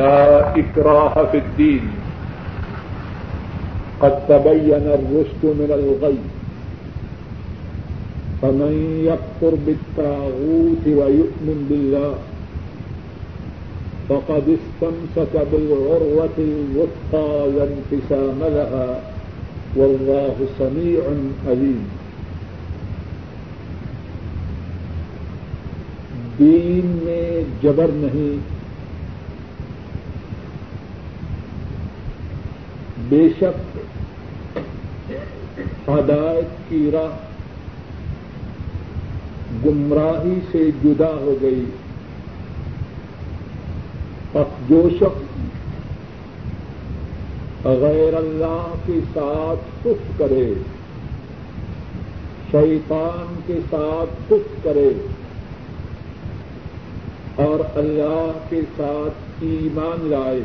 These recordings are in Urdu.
لا إكراه في الدين. قد تبين الرشد من الغي. فمن يكفر بالطاغوت ويؤمن بالله، فقد استمسك بالعروة الوثقى لا انقسام لها، والله سميع عليم. دین میں جبر نہیں بے شک ہدایت کی راہ گمراہی سے جدا ہو گئی۔ اب جو شخص غیر اللہ کے ساتھ کچھ کرے، شیطان کے ساتھ کچھ کرے، اور اللہ کے ساتھ ایمان لائے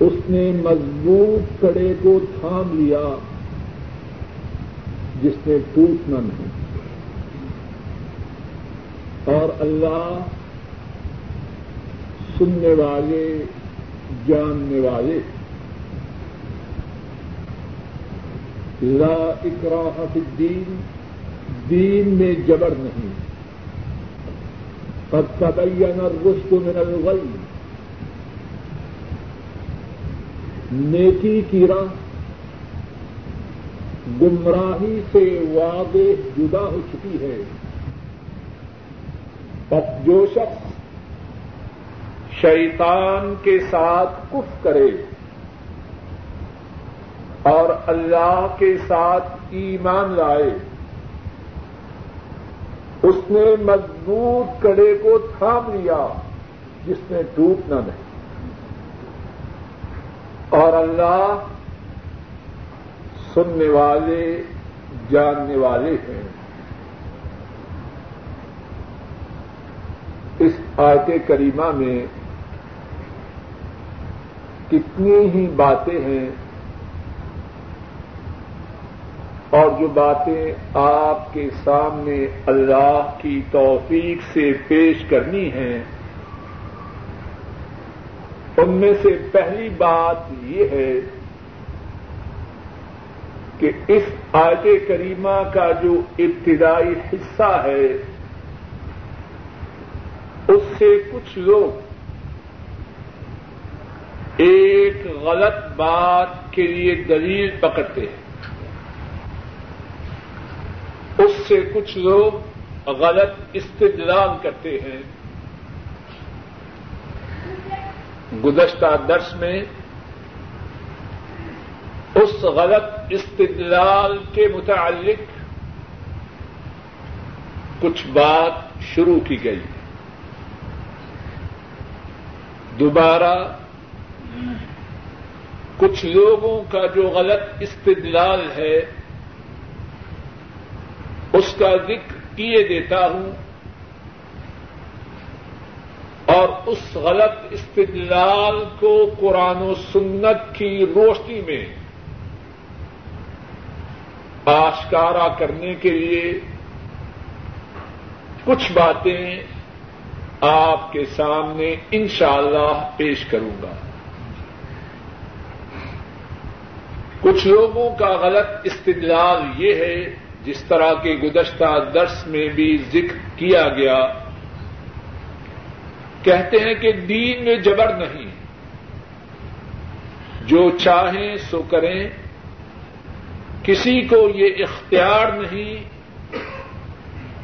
اس نے مضبوط کڑے کو تھام لیا جس نے ٹوٹنا نہیں۔ اور اللہ سننے والے، جاننے والے۔ لا اکراہ فی الدین، دین میں جبر نہیں۔ قد تبین الرشد من الغی۔ نیکی کی راہ گمراہی سے واضح جدا ہو چکی ہے۔ اب جو شخص شیطان کے ساتھ کف کرے اور اللہ کے ساتھ ایمان لائے، اس نے مضبوط کڑے کو تھام لیا جس نے ٹوٹنا نہیں اور اللہ سننے والے، جاننے والے ہیں۔ اس آیت کریمہ میں کتنی ہی باتیں ہیں اور جو باتیں آپ کے سامنے اللہ کی توفیق سے پیش کرنی ہیں ان میں سے پہلی بات یہ ہے کہ اس آیت کریمہ کا جو ابتدائی حصہ ہے، اس سے کچھ لوگ ایک غلط بات کے لیے دلیل پکڑتے ہیں۔ اس سے کچھ لوگ غلط استدلال کرتے ہیں۔ گزشتہ درس میں اس غلط استدلال کے متعلق کچھ بات شروع کی گئی۔ دوبارہ کچھ لوگوں کا جو غلط استدلال ہے، اس کا ذکر کیے دیتا ہوں۔ اور اس غلط استدلال کو قرآن و سنت کی روشنی میں آشکارا کرنے کے لیے کچھ باتیں آپ کے سامنے انشاءاللہ پیش کروں گا۔ کچھ لوگوں کا غلط استدلال یہ ہے، جس طرح کے گزشتہ درس میں بھی ذکر کیا گیا کہتے ہیں کہ دین میں جبر نہیں جو چاہیں سو کریں۔ کسی کو یہ اختیار نہیں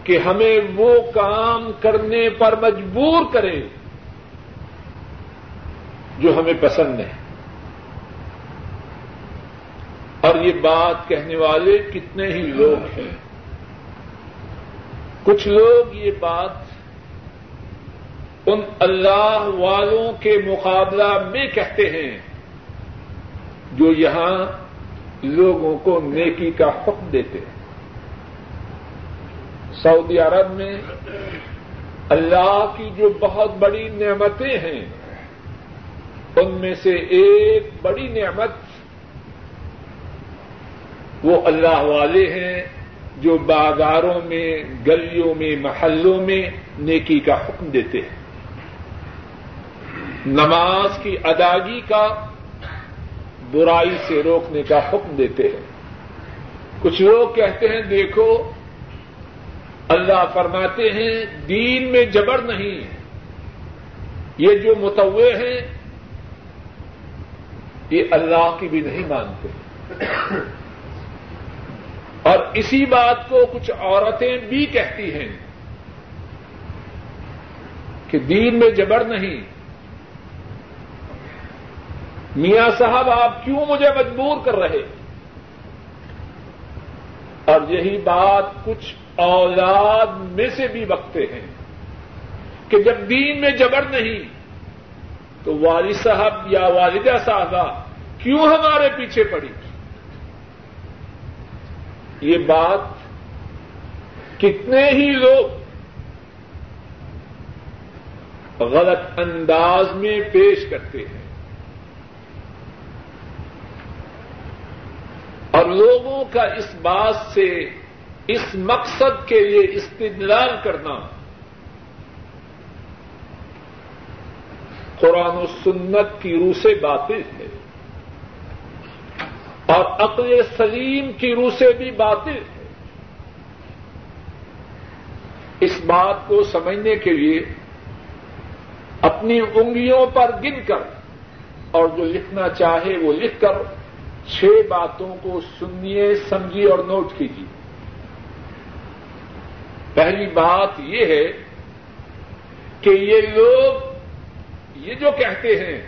کہ ہمیں وہ کام کرنے پر مجبور کرے جو ہمیں پسند ہے اور یہ بات کہنے والے کتنے ہی لوگ ہیں۔ کچھ لوگ یہ بات ان اللہ والوں کے مقابلہ میں کہتے ہیں جو یہاں لوگوں کو نیکی کا حکم دیتے ہیں۔ سعودی عرب میں اللہ کی جو بہت بڑی نعمتیں ہیں، ان میں سے ایک بڑی نعمت وہ اللہ والے ہیں جو بازاروں میں، گلیوں میں، محلوں میں نیکی کا حکم دیتے ہیں۔ نماز کی ادائیگی کا برائی سے روکنے کا حکم دیتے ہیں۔ کچھ لوگ کہتے ہیں، دیکھو، اللہ فرماتے ہیں، دین میں جبر نہیں یہ جو متوع ہیں، یہ اللہ کی بھی نہیں مانتے۔ اور اسی بات کو کچھ عورتیں بھی کہتی ہیں کہ دین میں جبر نہیں۔ میاں صاحب، آپ کیوں مجھے مجبور کر رہے؟ اور یہی بات کچھ اولاد میں سے بھی بکتے ہیں کہ جب دین میں جبر نہیں، تو والد صاحب یا والدہ صاحبہ کیوں ہمارے پیچھے پڑی؟ یہ بات کتنے ہی لوگ غلط انداز میں پیش کرتے ہیں۔ اور لوگوں کا اس بات سے، اس مقصد کے لیے استدلال کرنا۔ قرآن و سنت کی روح سے باطل ہے۔ اور عقل سلیم کی روح سے بھی باطل ہے۔ اس بات کو سمجھنے کے لیے اپنی انگلیوں پر گن کر، اور جو لکھنا چاہے وہ لکھ کر۔ چھ باتوں کو سنیے، سمجھیے اور نوٹ کیجیے۔ پہلی بات یہ ہے کہ یہ لوگ، یہ جو کہتے ہیں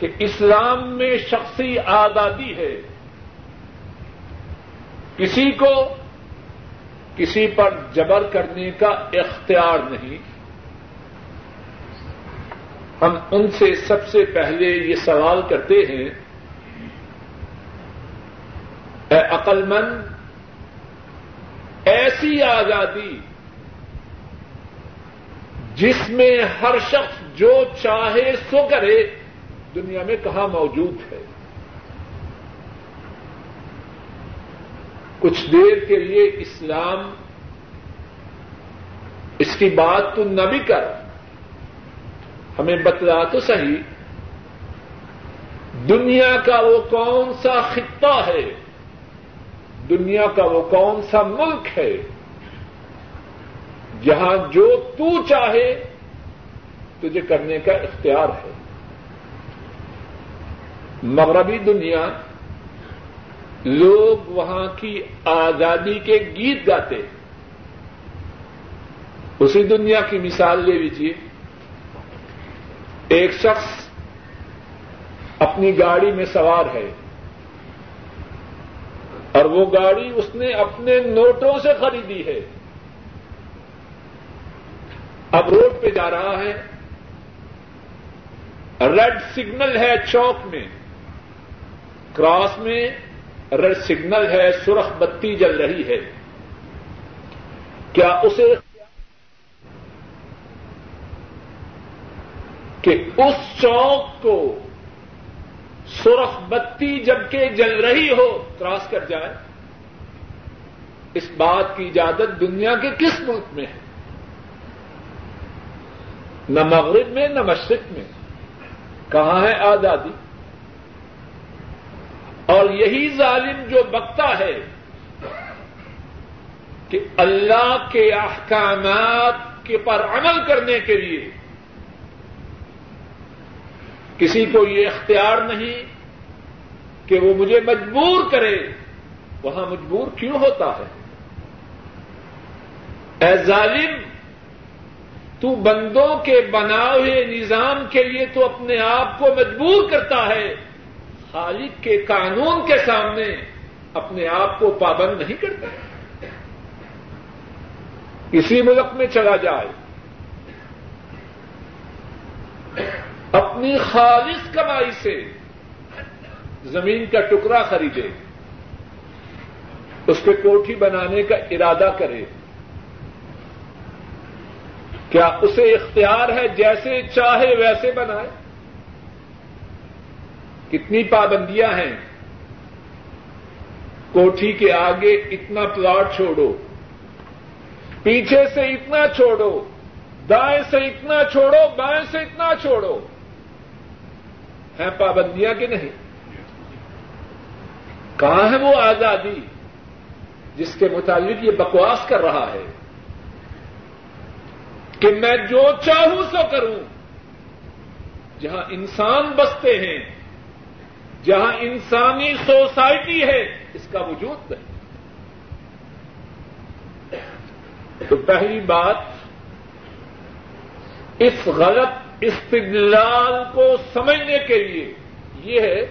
کہ اسلام میں شخصی آزادی ہے، کسی کو کسی پر جبر کرنے کا اختیار نہیں۔ ہم ان سے سب سے پہلے یہ سوال کرتے ہیں اے عقل مند، ایسی آزادی جس میں ہر شخص جو چاہے سو کرے، دنیا میں کہاں موجود ہے؟ کچھ دیر کے لیے اسلام اس کی بات تو نہ بھی کر، ہمیں بتلا تو صحیح، دنیا کا وہ کون سا خطہ ہے؟ دنیا کا وہ کون سا ملک ہے جہاں جو تو چاہے تجھے کرنے کا اختیار ہے۔ مغربی دنیا لوگ وہاں کی آزادی کے گیت گاتے۔ اسی دنیا کی مثال لے لیجیے ایک شخص اپنی گاڑی میں سوار ہے۔ اور وہ گاڑی اس نے اپنے نوٹوں سے خریدی ہے۔ اب روڈ پہ جا رہا ہے۔ ریڈ سگنل ہے چوک میں۔ کراس میں ریڈ سگنل ہے، سرخ بتی جل رہی ہے۔ کیا اسے کہ اس چوک کو سرخ بتی جبکہ جل رہی ہو، کراس کر جائے۔ اس بات کی اجازت دنیا کے کس ملک میں ہے؟ نہ مغرب میں، نہ مشرق میں۔ کہاں ہے آزادی؟ اور یہی ظالم جو بکتا ہے کہ اللہ کے احکامات کے پر عمل کرنے کے لیے کسی کو یہ اختیار نہیں کہ وہ مجھے مجبور کرے، وہاں مجبور کیوں ہوتا ہے؟ اے ظالم، تو بندوں کے بنا ہوئے نظام کے لیے تو اپنے آپ کو مجبور کرتا ہے۔ خالق کے قانون کے سامنے اپنے آپ کو پابند نہیں کرتا۔ اسی ملک میں چلا جائے۔ اپنی خالص کمائی سے زمین کا ٹکڑا خریدے، اس پہ کوٹھی بنانے کا ارادہ کرے۔ کیا اسے اختیار ہے جیسے چاہے ویسے بنائے؟ کتنی پابندیاں ہیں۔ کوٹھی کے آگے اتنا پلاٹ چھوڑو، پیچھے سے اتنا چھوڑو، دائیں سے اتنا چھوڑو، بائیں سے اتنا چھوڑو۔ ہیں پابندیاں کہ نہیں؟ کہاں ہے وہ آزادی جس کے متعلق یہ بکواس کر رہا ہے کہ میں جو چاہوں سو کروں۔ جہاں انسان بستے ہیں، جہاں انسانی سوسائٹی ہے، اس کا وجود نہیں۔ تو پہلی بات، اس غلط استدلال کو سمجھنے کے لیے یہ ہے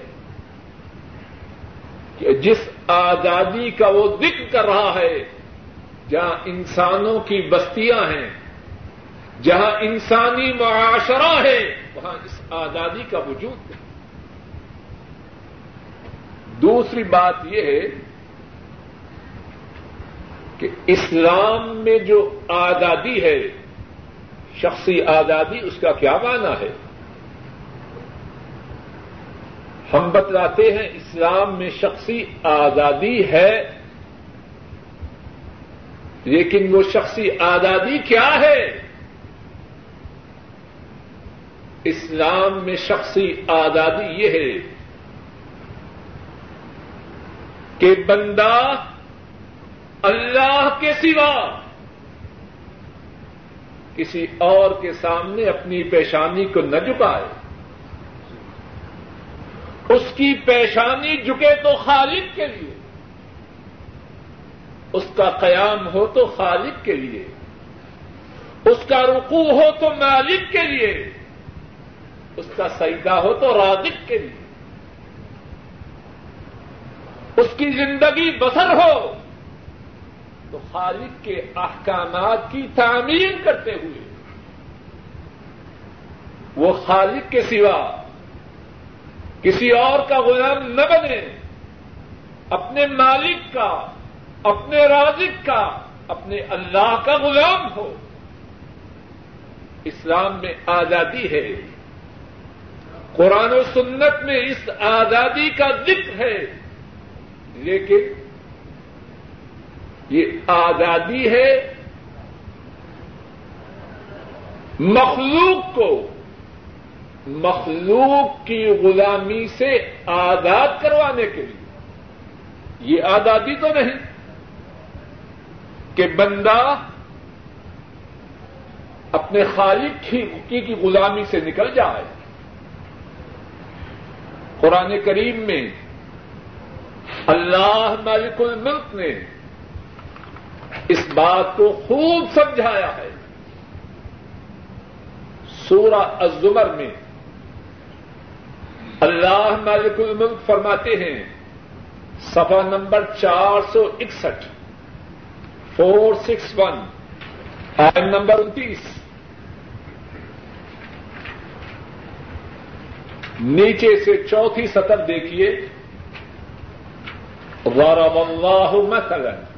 کہ جس آزادی کا وہ ذکر کر رہا ہے، جہاں انسانوں کی بستیاں ہیں، جہاں انسانی معاشرہ ہے، وہاں اس آزادی کا وجود ہے۔ دوسری بات یہ ہے کہ اسلام میں جو آزادی ہے شخصی آزادی اس کا کیا معنی ہے؟ ہم بتلاتے ہیں اسلام میں شخصی آزادی ہے، لیکن وہ شخصی آزادی کیا ہے؟ اسلام میں شخصی آزادی یہ ہے کہ بندہ اللہ کے سوا کسی اور کے سامنے اپنی پیشانی کو نہ جھکائے۔ اس کی پیشانی جھکے تو خالق کے لیے۔ اس کا قیام ہو تو خالق کے لیے۔ اس کا رکوع ہو تو مالک کے لیے۔ اس کا سیدا ہو تو رازق کے لیے۔ اس کی زندگی بسر ہو تو خالق کے احکامات کی تعمیر کرتے ہوئے، وہ خالق کے سوا کسی اور کا غلام نہ بنے، اپنے مالک کا، اپنے رازق کا، اپنے اللہ کا غلام ہو۔ اسلام میں آزادی ہے۔ قرآن و سنت میں اس آزادی کا ذکر ہے۔ لیکن یہ آزادی ہے مخلوق کو، مخلوق کی غلامی سے آزاد کروانے کے لیے۔ یہ آزادی تو نہیں کہ بندہ اپنے خالق کی غلامی سے نکل جائے۔ قرآن کریم میں اللہ ملک الملک نے اس بات کو خوب سمجھایا ہے۔ سورہ الزمر میں اللہ مالک الملک فرماتے ہیں سفا نمبر چار سو اکسٹھ فور سکس ون آئن نمبر انتیس۔ نیچے سے چوتھی سطر دیکھیے، ضرب اللہ مثلا۔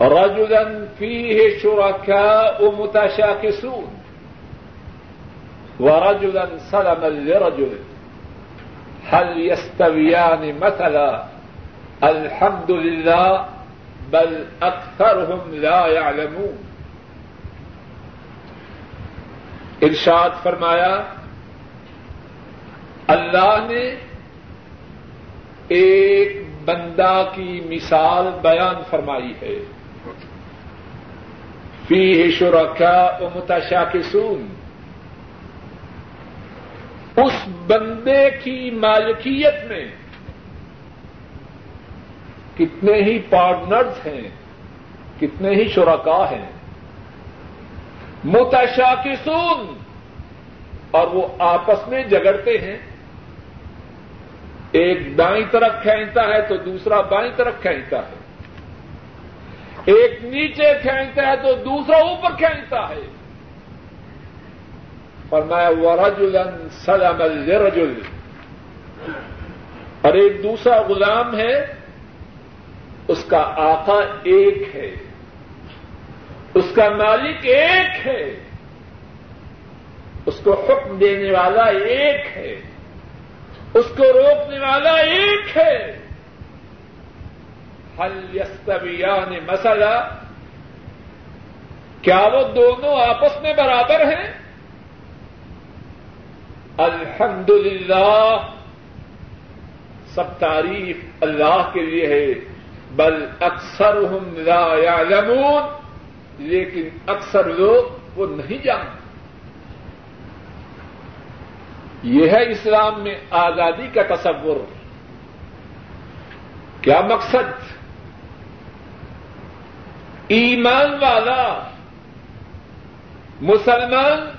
رجلا فيه شركاء متشاكسون ورجلا سلما لرجل. هل يستويان مثلا الحمد لله بل اكثرهم لا يعلمون ارشاد فرمایا، اللہ نے ایک بندہ کی مثال بیان فرمائی ہے۔ فی شرکا متشاکسون۔ اس بندے کی مالکیت میں کتنے ہی پارٹنرز ہیں، کتنے ہی شرکا ہیں۔ متشاکسون، اور وہ آپس میں جگڑتے ہیں۔ ایک دائیں طرف کھینچتا ہے تو دوسرا بائیں طرف کھینچتا ہے۔ ایک نیچے کھینچتا ہے تو دوسرا اوپر کھینچتا ہے۔ فرمایا ورجلن سلم الرجل۔ اور ایک دوسرا غلام ہے، اس کا آقا ایک ہے۔ اس کا مالک ایک ہے۔ اس کو حکم دینے والا ایک ہے۔ اس کو روکنے والا ایک ہے۔ یستویان مسئلہ کیا وہ دونوں آپس میں برابر ہیں؟ الحمد للہ سب تعریف اللہ کے لیے ہے، بل اکثر ہم لا یعلمون، لیکن اکثر لوگ وہ نہیں جانتے۔ یہ ہے اسلام میں آزادی کا تصور۔ کیا مقصد؟ ایمان والا، مسلمان،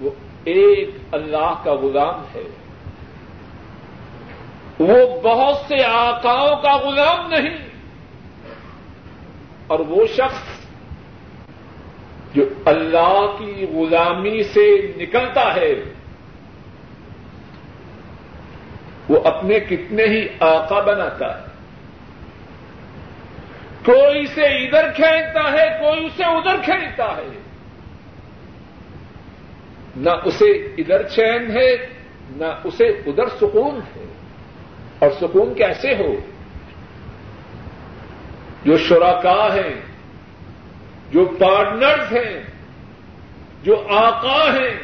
وہ ایک اللہ کا غلام ہے۔ وہ بہت سے آقاؤں کا غلام نہیں۔ اور وہ شخص جو اللہ کی غلامی سے نکلتا ہے، وہ اپنے کتنے ہی آقا بناتا ہے۔ کوئی اسے ادھر کھینچتا ہے، کوئی اسے ادھر کھینچتا ہے۔ نہ اسے ادھر چین ہے، نہ اسے ادھر سکون ہے۔ اور سکون کیسے ہو؟ جو شراکا ہیں، جو پارٹنرز ہیں، جو آقا ہیں،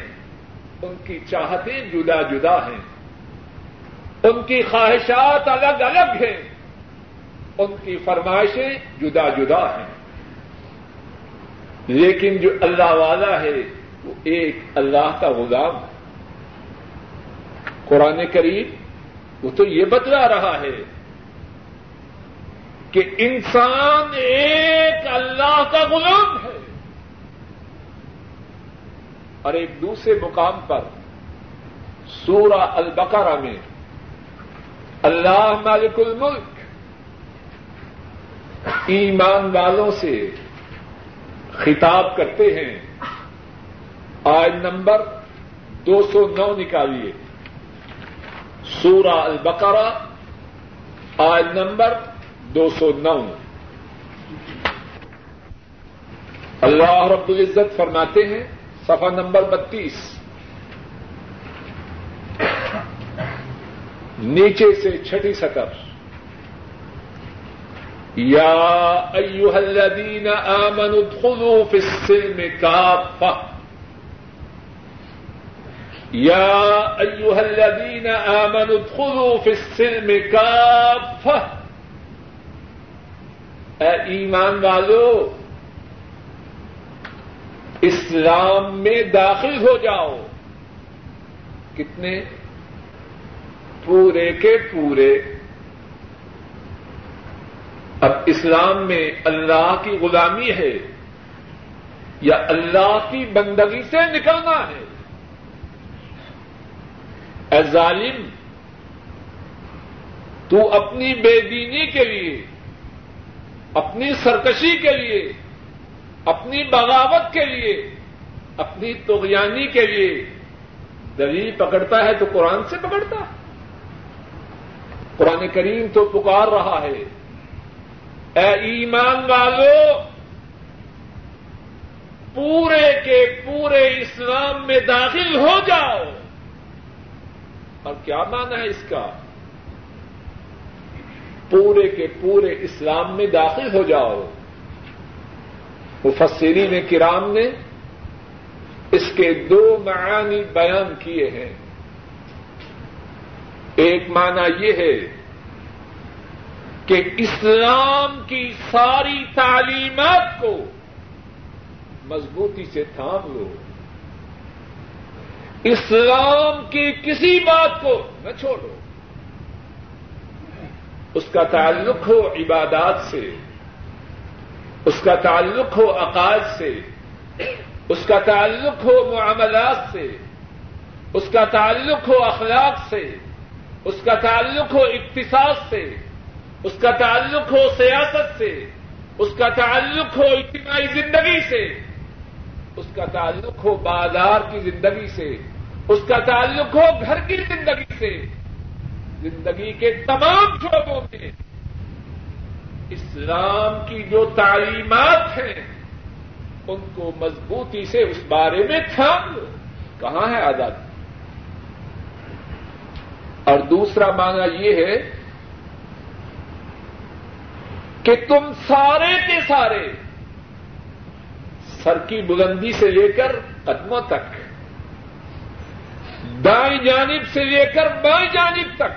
ان کی چاہتیں جدا جدا ہیں۔ ان کی خواہشات الگ الگ ہیں۔ ان کی فرمائشیں جدا جدا ہیں۔ لیکن جو اللہ والا ہے، وہ ایک اللہ کا غلام ہے۔ قرآن کریم وہ تو یہ بتلا رہا ہے کہ انسان ایک اللہ کا غلام ہے۔ اور ایک دوسرے مقام پر سورہ البقرہ میں اللہ مالک الملک ایمان والوں سے خطاب کرتے ہیں۔ آج نمبر دو سو نو نکالیے۔ سورہ البقرہ آج نمبر دو سو نو۔ اللہ رب العزت فرماتے ہیں، صفحہ نمبر بتیس۔ نیچے سے چھٹی سطر۔ یا ایوہ الذین آمنوا ادخلوا فی السلم کافہ یا ایوہ الذین آمنوا ادخلوا فی السلم کافہ اے ایمان والو، اسلام میں داخل ہو جاؤ۔ کتنے؟ پورے کے پورے۔ اب اسلام میں اللہ کی غلامی ہے یا اللہ کی بندگی سے نکلنا ہے؟ اے ظالم، تو اپنی بے دینی کے لیے، اپنی سرکشی کے لیے، اپنی بغاوت کے لیے، اپنی تغیانی کے لیے دلیل پکڑتا ہے تو قرآن سے پکڑتا۔ ہے قرآن کریم تو پکار رہا ہے۔ اے ایمان والو، پورے کے پورے اسلام میں داخل ہو جاؤ۔ اور کیا مانا ہے اس کا؟ پورے کے پورے اسلام میں داخل ہو جاؤ۔ مفسرین کرام نے اس کے دو معانی بیان کیے ہیں۔ ایک معنی یہ ہے کہ اسلام کی ساری تعلیمات کو مضبوطی سے تھام لو۔ اسلام کی کسی بات کو نہ چھوڑو۔ اس کا تعلق ہو عبادات سے، اس کا تعلق ہو عقائد سے، اس کا تعلق ہو معاملات سے، اس کا تعلق ہو اخلاق سے، اس کا تعلق ہو اقتصاد سے۔ اس کا تعلق ہو سیاست سے، اس کا تعلق ہو اجتماعی زندگی سے، اس کا تعلق ہو بازار کی زندگی سے، اس کا تعلق ہو گھر کی زندگی سے۔ زندگی کے تمام شعبوں میں اسلام کی جو تعلیمات ہیں، ان کو مضبوطی سے اس بارے میں تھام لو۔ کہاں ہے آزادی؟ اور دوسرا معنی یہ ہے کہ تم سارے کے سارے سر کی بلندی سے لے کر قدموں تک، دائیں جانب سے لے کر بائیں جانب تک،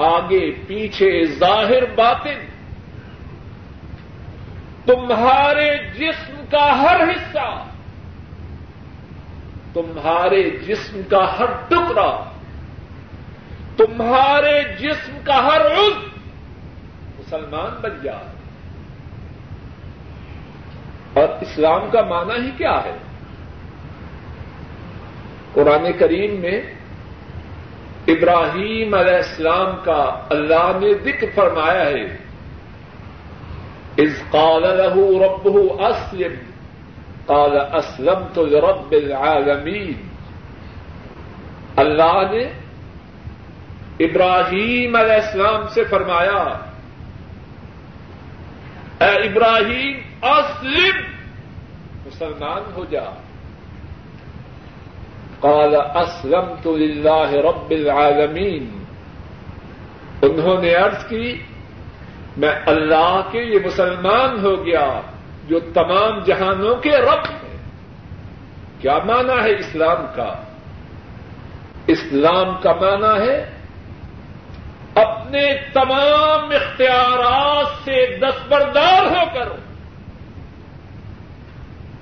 آگے پیچھے ظاہر باطن، تمہارے جسم کا ہر حصہ، تمہارے جسم کا ہر ٹکڑا، تمہارے جسم کا ہر عز مسلمان بن جائے اور اسلام کا معنی ہی کیا ہے؟ قرآن کریم میں ابراہیم علیہ السلام کا اللہ نے ذکر فرمایا ہے۔ از قال له ربه اسلم، قال اسلمت لرب العالمین۔ اللہ نے ابراہیم علیہ السلام سے فرمایا اے ابراہیم، اسلم! مسلمان ہو جا۔ قال، اسلمت للہ رب العالمین۔ انہوں نے عرض کی، میں اللہ کے یہ مسلمان ہو گیا، جو تمام جہانوں کے رب ہیں کیا مانا ہے اسلام کا؟ اسلام کا مانا ہے اپنے تمام اختیارات سے دستبردار ہو کر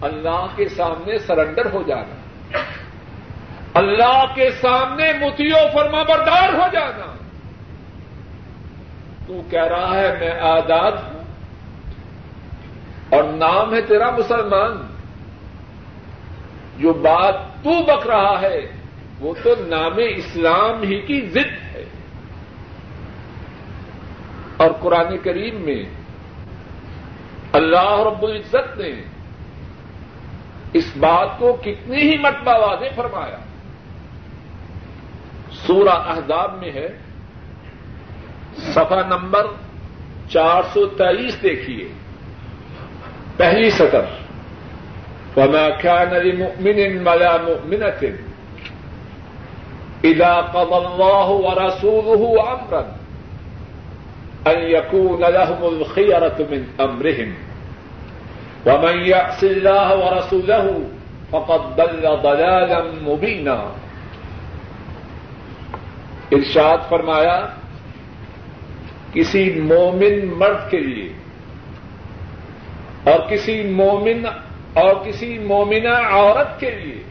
اللہ کے سامنے سرنڈر ہو جانا، اللہ کے سامنے متیو فرما بردار ہو جانا۔ تو کہہ رہا ہے، میں آزاد ہوں اور نام ہے تیرا مسلمان۔ جو بات تو بک رہا ہے، وہ تو نام اسلام ہی کی ضد ہے اور قرآن کریم میں اللہ رب العزت نے اس بات کو کتنی ہی مرتبہ واضح فرمایا۔ سورہ احزاب میں ہے۔ صفحہ نمبر چار سو تیئیس دیکھیے۔ پہلی سطر۔ وما كان لمؤمن ولا مؤمنة إذا قضى الله ورسوله أمرا أن يكون لهم الخيرة من أمرهم. ومن يعص الله ورسوله فقد ضل ضلالا مبينا. ارشاد فرمایا، کسی مومن مرد کے لیے اور کسی مومن اور کسی مومنہ عورت کے لیے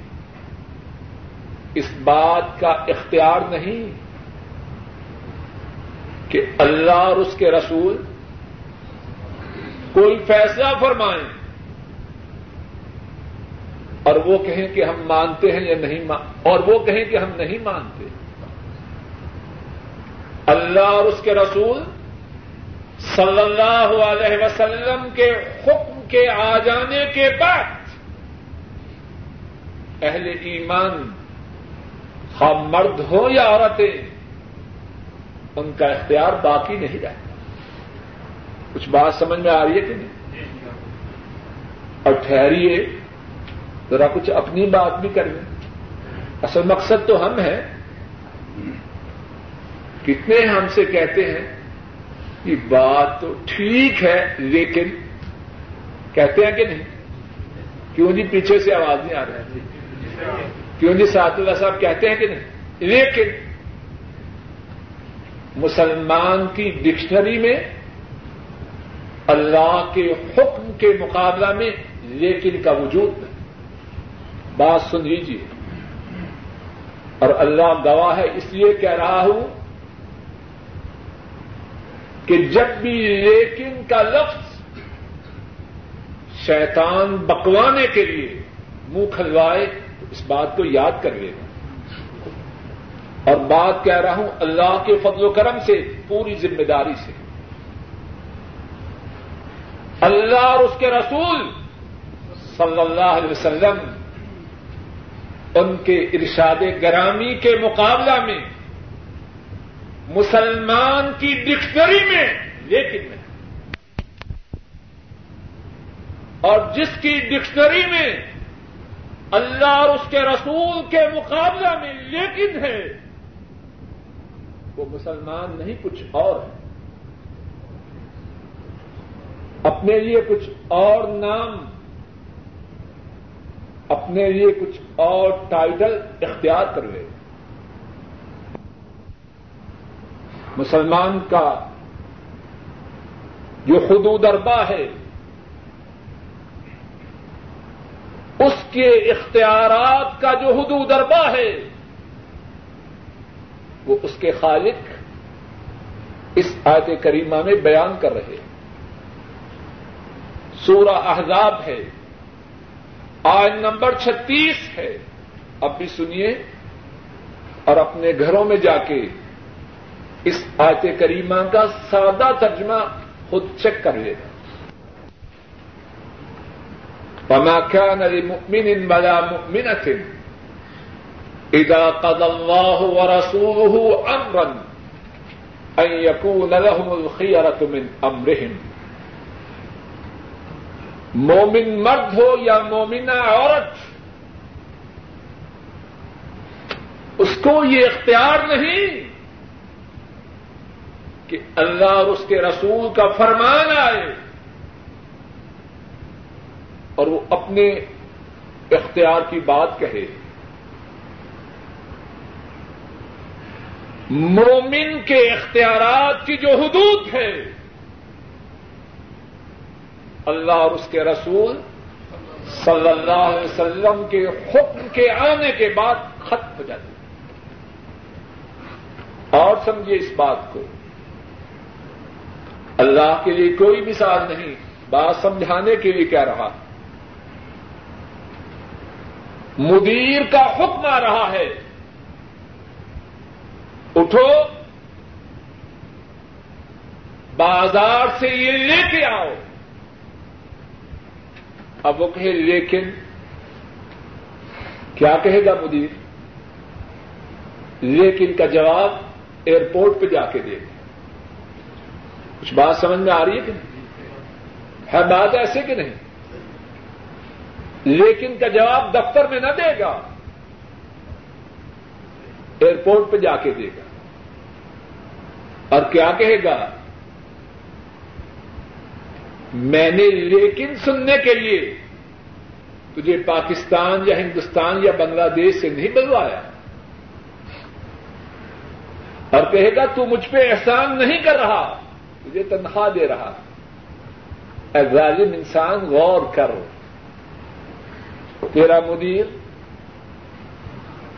اس بات کا اختیار نہیں کہ اللہ اور اس کے رسول کوئی فیصلہ فرمائیں اور وہ کہیں کہ ہم مانتے ہیں یا نہیں اور وہ کہیں کہ ہم نہیں مانتے اللہ اور اس کے رسول صلی اللہ علیہ وسلم کے حکم کے آ جانے کے بعد اہل ایمان خواہ مرد ہو یا عورتیں ان کا اختیار باقی نہیں رہتا۔ کچھ بات سمجھ میں آ رہی ہے کہ نہیں؟ اور ٹھہریے، ذرا کچھ اپنی بات بھی کر لیں اصل مقصد تو ہم ہیں۔ کتنے ہم سے کہتے ہیں کہ بات تو ٹھیک ہے، لیکن کہتے ہیں کہ نہیں؟ کیوں جی پیچھے سے آواز نہیں آ رہی؟ کیوں جی سعد اللہ صاحب کہتے ہیں کہ نہیں؟ لیکن مسلمان کی ڈکشنری میں اللہ کے حکم کے مقابلہ میں لیکن کا وجود نہیں۔ بات سن لیجیے اور اللہ گواہ ہے، اس لیے کہہ رہا ہوں کہ جب بھی لیکن کا لفظ شیطان بکوانے کے لیے منہ کھلوائے، تو اس بات کو یاد کر لینا۔ اور بات کہہ رہا ہوں اللہ کے فضل و کرم سے، پوری ذمہ داری سے۔ اللہ اور اس کے رسول صلی اللہ علیہ وسلم، ان کے ارشاد گرامی کے مقابلہ میں، مسلمان کی ڈکشنری میں، لیکن میں۔ اور جس کی ڈکشنری میں، اللہ اور اس کے رسول کے مقابلہ میں لیکن ہے۔ وہ مسلمان نہیں، کچھ اور ہے اپنے لیے کچھ اور نام، اپنے لیے کچھ اور ٹائٹل اختیار کر لے۔ مسلمان کا جو حدود اربا ہے، اس کے اختیارات کا جو حدود اربا ہے وہ اس کے خالق اس آیت کریمہ میں بیان کر رہے سورہ احزاب ہے۔ آج نمبر چھتیس ہے۔ اب بھی سنیے۔ اور اپنے گھروں میں جا کے اس آیت کریمہ کا سادہ ترجمہ خود چیک کر لے۔ گا وما كان لمؤمن ولا مؤمنة إذا قضى الله ورسوله أمرا أن يكون لهم الخيرة من أمرهم. مومن مرد ہو یا مومنہ عورت، اس کو یہ اختیار نہیں کہ اللہ اور اس کے رسول کا فرمان آئے اور وہ اپنے اختیار کی بات کہے۔ مومن کے اختیارات کی جو حدود ہے اللہ اور اس کے رسول صلی اللہ علیہ وسلم کے حکم کے آنے کے بعد ختم ہو جاتی اور سمجھیے اس بات کو، اللہ کے لیے کوئی مثال نہیں، بات سمجھانے کے لیے کہہ رہا۔ مدیر کا حکم آ رہا ہے۔ اٹھو۔ بازار سے یہ لے کے آؤ۔ اب وہ کہے، لیکن کیا کہے گا مدیر؟ لیکن کا جواب ایئرپورٹ پہ جا کے دے۔ گا کچھ بات سمجھ میں آ رہی ہے کہ نہیں؟ ہے بات ایسے کہ نہیں؟ لیکن کا جواب دفتر میں نہ دے گا۔ ایئرپورٹ پہ جا کے دے گا۔ اور کیا کہے گا؟ میں نے لیکن سننے کے لیے تجھے پاکستان یا ہندوستان یا بنگلہ دیش سے نہیں بلوایا۔ اور کہے گا، تو مجھ پہ احسان نہیں کر رہا، تجھے تنخواہ دے رہا۔ اے ظالم انسان، غور کر تیرا مدیر،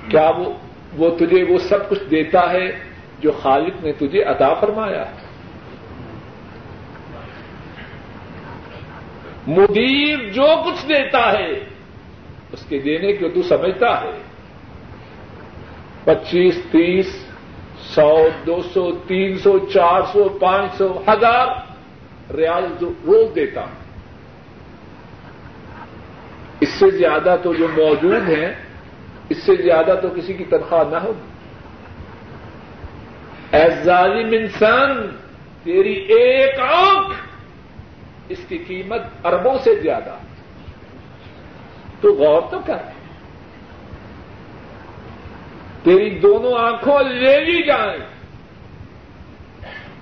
کیا وہ وہ تجھے وہ سب کچھ دیتا ہے؟ جو خالق نے تجھے عطا فرمایا ہے۔ مدیر جو کچھ دیتا ہے، اس کے دینے کو تو سمجھتا ہے۔ پچیس، تیس، سو، دو سو، تین سو، چار سو، پانچ سو، ہزار ریال روز دیتا ہوں اس سے زیادہ تو جو موجود ہیں، اس سے زیادہ تو کسی کی تنخواہ نہ ہوگی۔ اے ظالم انسان، تیری ایک آنکھ، اس کی قیمت اربوں سے زیادہ۔ تو غور تو کر۔ تیری دونوں آنکھوں لے لی جائیں۔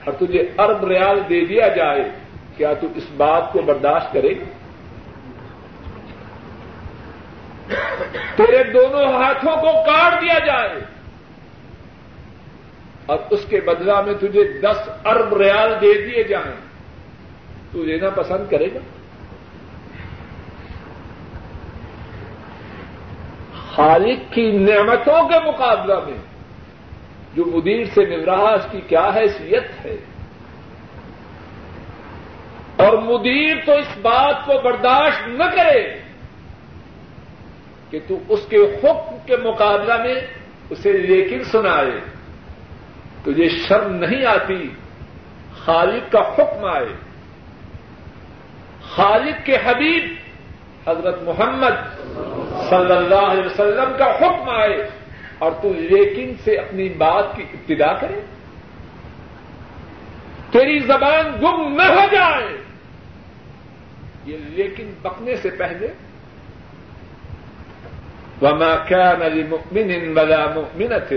اور تجھے ارب ریال دے دیا جائے۔ کیا تو اس بات کو برداشت کرے؟ تیرے دونوں ہاتھوں کو کاٹ دیا جائے۔ اور اس کے بدلا میں تجھے دس ارب ریال دے دیے جائیں۔ تو لینا پسند کرے گا۔ خالق کی نعمتوں کے مقابلہ میں جو مدیر سے مل رہا اس کی کیا حیثیت ہے۔ اور مدیر تو اس بات کو برداشت نہ کرے کہ تو اس کے حکم کے مقابلہ میں اسے لیکن سنائے۔ تجھے شرم نہیں آتی خالق کا حکم آئے۔ خالق کے حبیب حضرت محمد صلی اللہ علیہ وسلم کا حکم آئے۔ اور تو لیکن سے اپنی بات کی ابتدا کرے۔ تیری زبان گم نہ ہو جائے۔ یہ لیکن بکنے سے پہلے۔ وما كان لمؤمن ولا مؤمنة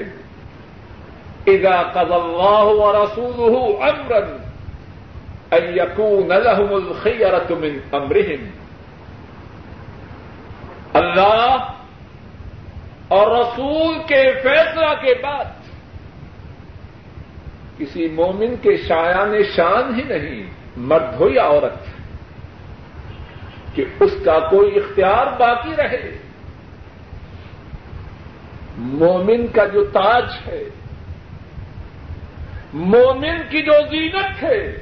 إذا قضى الله ورسوله أمرا يكون لهم الخيرة من امرهم اللہ اور رسول کے فیصلہ کے بعد کسی مومن کے شایان شان ہی نہیں، مرد ہو یا عورت، کہ اس کا کوئی اختیار باقی رہے۔ مومن کا جو تاج ہے مومن کی جو زینت ہے،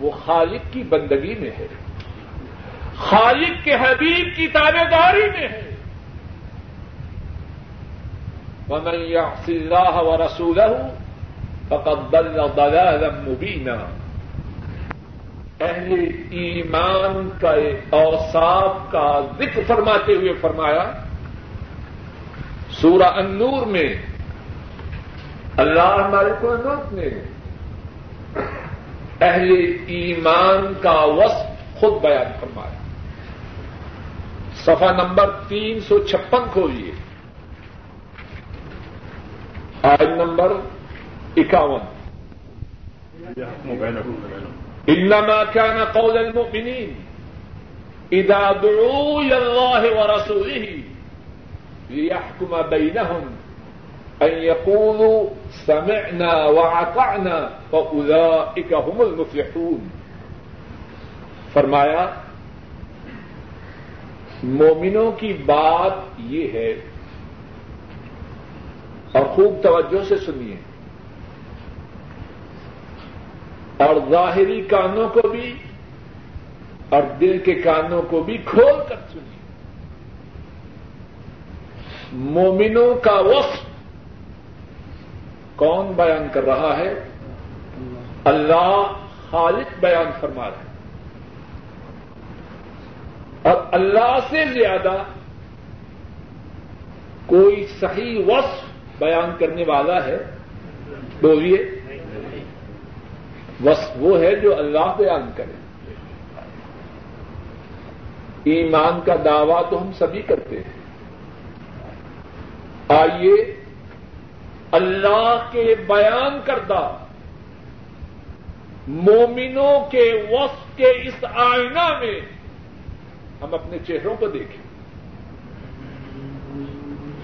وہ خالق کی بندگی میں ہے۔ خالق کے حبیب کی تابے داری میں ہے۔ ومن يعص الله ورسوله فقد ضل ضلالا مبينا۔ اہل ایمان کا اوصاف کا ذکر فرماتے ہوئے فرمایا، سورہ النور میں اللہ مالک الملک نے اہل ایمان کا وصف خود بیان فرمایا صفحہ نمبر تین سو چھپن کھولیے۔ آج نمبر اکاون۔ انما كان قول المؤمنين اذا دعوا الى الله ورسوله ليحكم بينهم ان يقولوا سمعنا وعطعنا فاولئك هم المفلحون. فرمایا، مومنوں کی بات یہ ہے، اور خوب توجہ سے سنیے، اور ظاہری کانوں کو بھی، اور دل کے کانوں کو بھی کھول کر سنیے۔ مومنوں کا وقت کون بیان کر رہا ہے؟ اللہ خالق بیان فرما رہا ہے۔ اور اللہ سے زیادہ کوئی صحیح وصف بیان کرنے والا ہے؟ بولیے۔ بس وہ ہے جو اللہ بیان کرے۔ ایمان کا دعویٰ تو ہم سبھی کرتے ہیں۔ آئیے اللہ کے بیان کردہ مومنوں کے وصف کے اس آئینہ میں ہم اپنے چہروں کو دیکھیں۔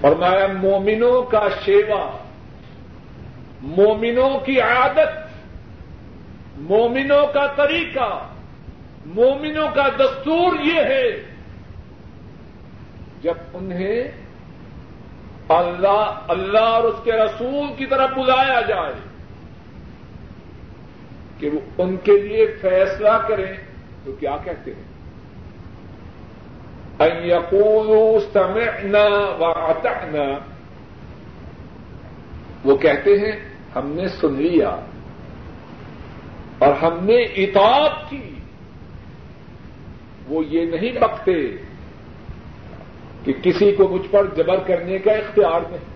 فرمایا، مومنوں کا شیوا، مومنوں کی عادت، مومنوں کا طریقہ، مومنوں کا دستور یہ ہے، جب انہیں اللہ اللہ اور اس کے رسول کی طرف بلایا جائے کہ وہ ان کے لیے فیصلہ کریں، تو کیا کہتے ہیں؟ یقولوا سمعنا واطعنا وہ کہتے ہیں، ہم نے سن لیا اور ہم نے اطاعت کی۔ وہ یہ نہیں بکتے کہ کسی کو مجھ پر جبر کرنے کا اختیار نہیں۔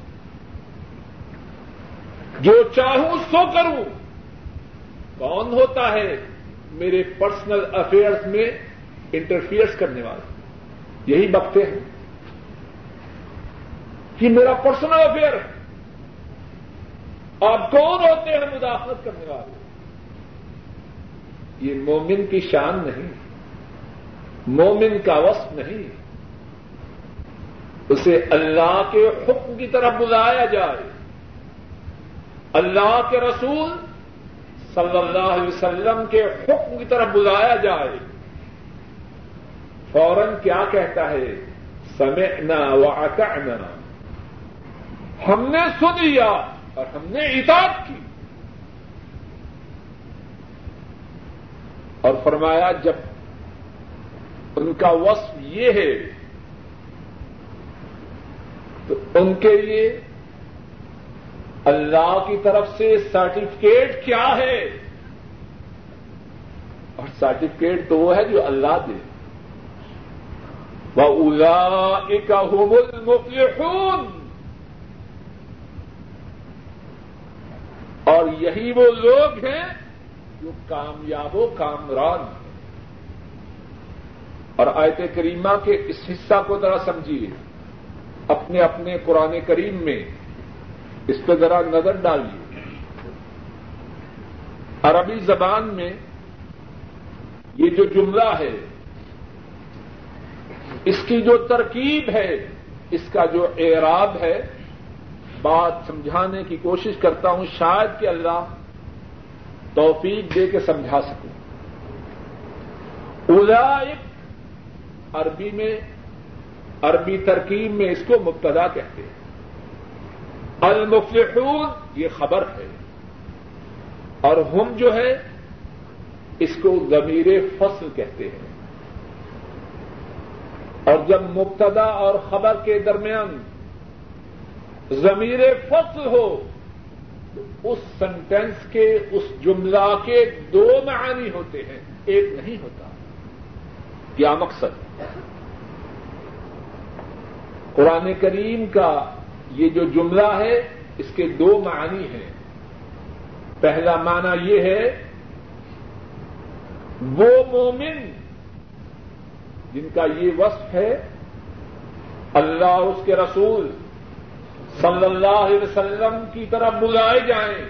جو چاہوں سو کروں۔ کون ہوتا ہے میرے پرسنل افیئرس میں انٹرفیئرس کرنے والا؟ یہی بکتے ہیں۔ کہ میرا پرسنل افیئر ہے۔ آپ کون ہوتے ہیں مداخلت کرنے والے؟ یہ مومن کی شان نہیں۔ مومن کا وصف نہیں۔ اسے اللہ کے حکم کی طرف بلایا جائے۔ اللہ کے رسول صلی اللہ علیہ وسلم کے حکم کی طرف بلایا جائے۔ فوراً کیا کہتا ہے؟ سمعنا وعطعنا ہم نے سن لیا اور ہم نے اطاعت کی۔ اور فرمایا، جب ان کا وصف یہ ہے تو ان کے لیے اللہ کی طرف سے سرٹیفکیٹ کیا ہے؟ اور سرٹیفکیٹ تو وہ ہے جو اللہ دے۔ هم المفلحون۔ اور یہی وہ لوگ ہیں جو کامیاب و کامران ہیں۔ اور آیت کریمہ کے اس حصہ کو ذرا سمجھیے۔ اپنے اپنے قرآن کریم میں اس پہ ذرا نظر ڈالیے۔ عربی زبان میں یہ جو جملہ ہے، اس کی جو ترکیب ہے، اس کا جو اعراب ہے، بات سمجھانے کی کوشش کرتا ہوں، شاید کہ اللہ توفیق دے کے سمجھا سکوں۔ اولائک عربی میں عربی ترکیب میں اس کو مبتدا کہتے ہیں۔ المفلحون، یہ خبر ہے۔ اور ہم جو ہے، اس کو ضمیر فصل کہتے ہیں۔ اور جب مبتدا اور خبر کے درمیان ضمیر فصل ہو، تو اس سینٹینس کے، اس جملہ کے دو معانی ہوتے ہیں۔ ایک نہیں ہوتا۔ کیا مقصد؟ قرآن کریم کا یہ جو جملہ ہے، اس کے دو معنی ہیں۔ پہلا معنی یہ ہے، وہ مومن جن کا یہ وصف ہے، اللہ اس کے رسول صلی اللہ علیہ وسلم کی طرف بلائے جائیں۔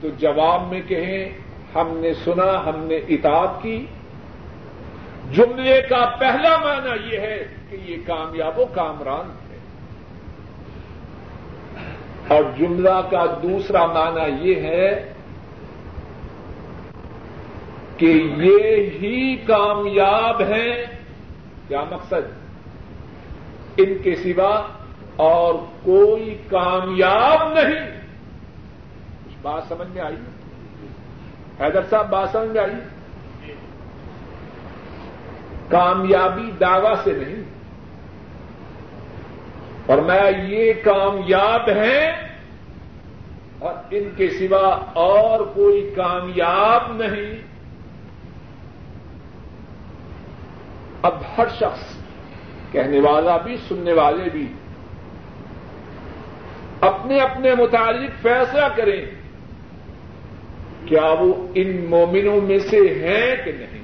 تو جواب میں کہیں، ہم نے سنا، ہم نے اطاعت کی۔ جملے کا پہلا معنی یہ ہے کہ یہ کامیاب و کامران ہے اور جملہ کا دوسرا معنی یہ ہے کہ یہ ہی کامیاب ہیں۔ کیا مقصد؟ ان کے سوا اور کوئی کامیاب نہیں۔ کچھ بات سمجھ میں آئی؟ حیدر صاحب، بات سمجھ میں آئی؟ کامیابی دعوی سے نہیں۔ اور میں یہ کامیاب ہیں اور ان کے سوا اور کوئی کامیاب نہیں۔ اب ہر شخص کہنے والا بھی، سننے والے بھی اپنے اپنے متعلق فیصلہ کریں، کیا وہ ان مومنوں میں سے ہیں کہ نہیں؟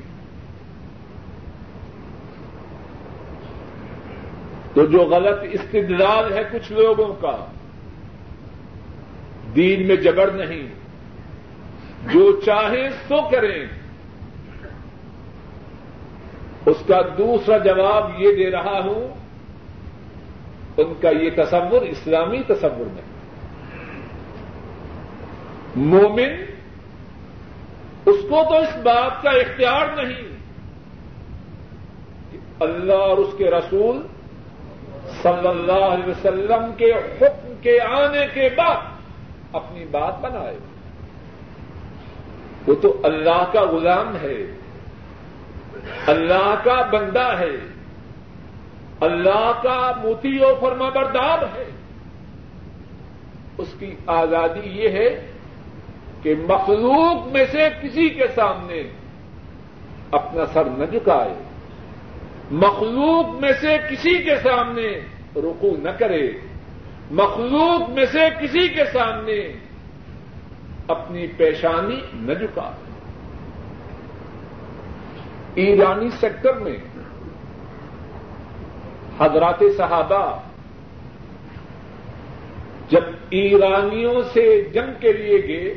تو جو غلط استدلال ہے کچھ لوگوں کا، دین میں جبر نہیں۔ جو چاہیں سو کریں۔ اس کا دوسرا جواب یہ دے رہا ہوں، ان کا یہ تصور اسلامی تصور نہیں۔ مومن، اس کو تو اس بات کا اختیار نہیں کہ اللہ اور اس کے رسول صلی اللہ علیہ وسلم کے حکم کے آنے کے بعد اپنی بات بنائے۔ وہ تو اللہ کا غلام ہے۔ اللہ کا بندہ ہے۔ اللہ کا موتی و فرما بردار ہے۔ اس کی آزادی یہ ہے کہ مخلوق میں سے کسی کے سامنے اپنا سر نہ جھکائے۔ مخلوق میں سے کسی کے سامنے رکو نہ کرے، مخلوق میں سے کسی کے سامنے اپنی پیشانی نہ جھکائے ایرانی سیکٹر میں حضرات صحابہ جب ایرانیوں سے جنگ کے لیے گئے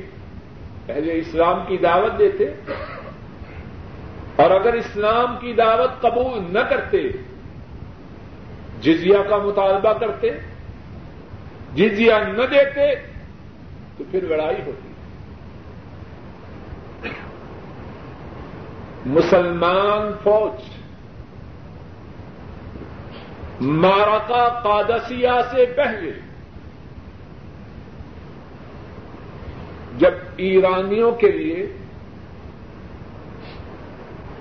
پہلے اسلام کی دعوت دیتے اور اگر اسلام کی دعوت قبول نہ کرتے، جزیہ کا مطالبہ کرتے، جزیہ نہ دیتے، تو پھر لڑائی ہوتی۔ مسلمان فوج مارکا قادسیہ سے پہلے جب ایرانیوں کے لیے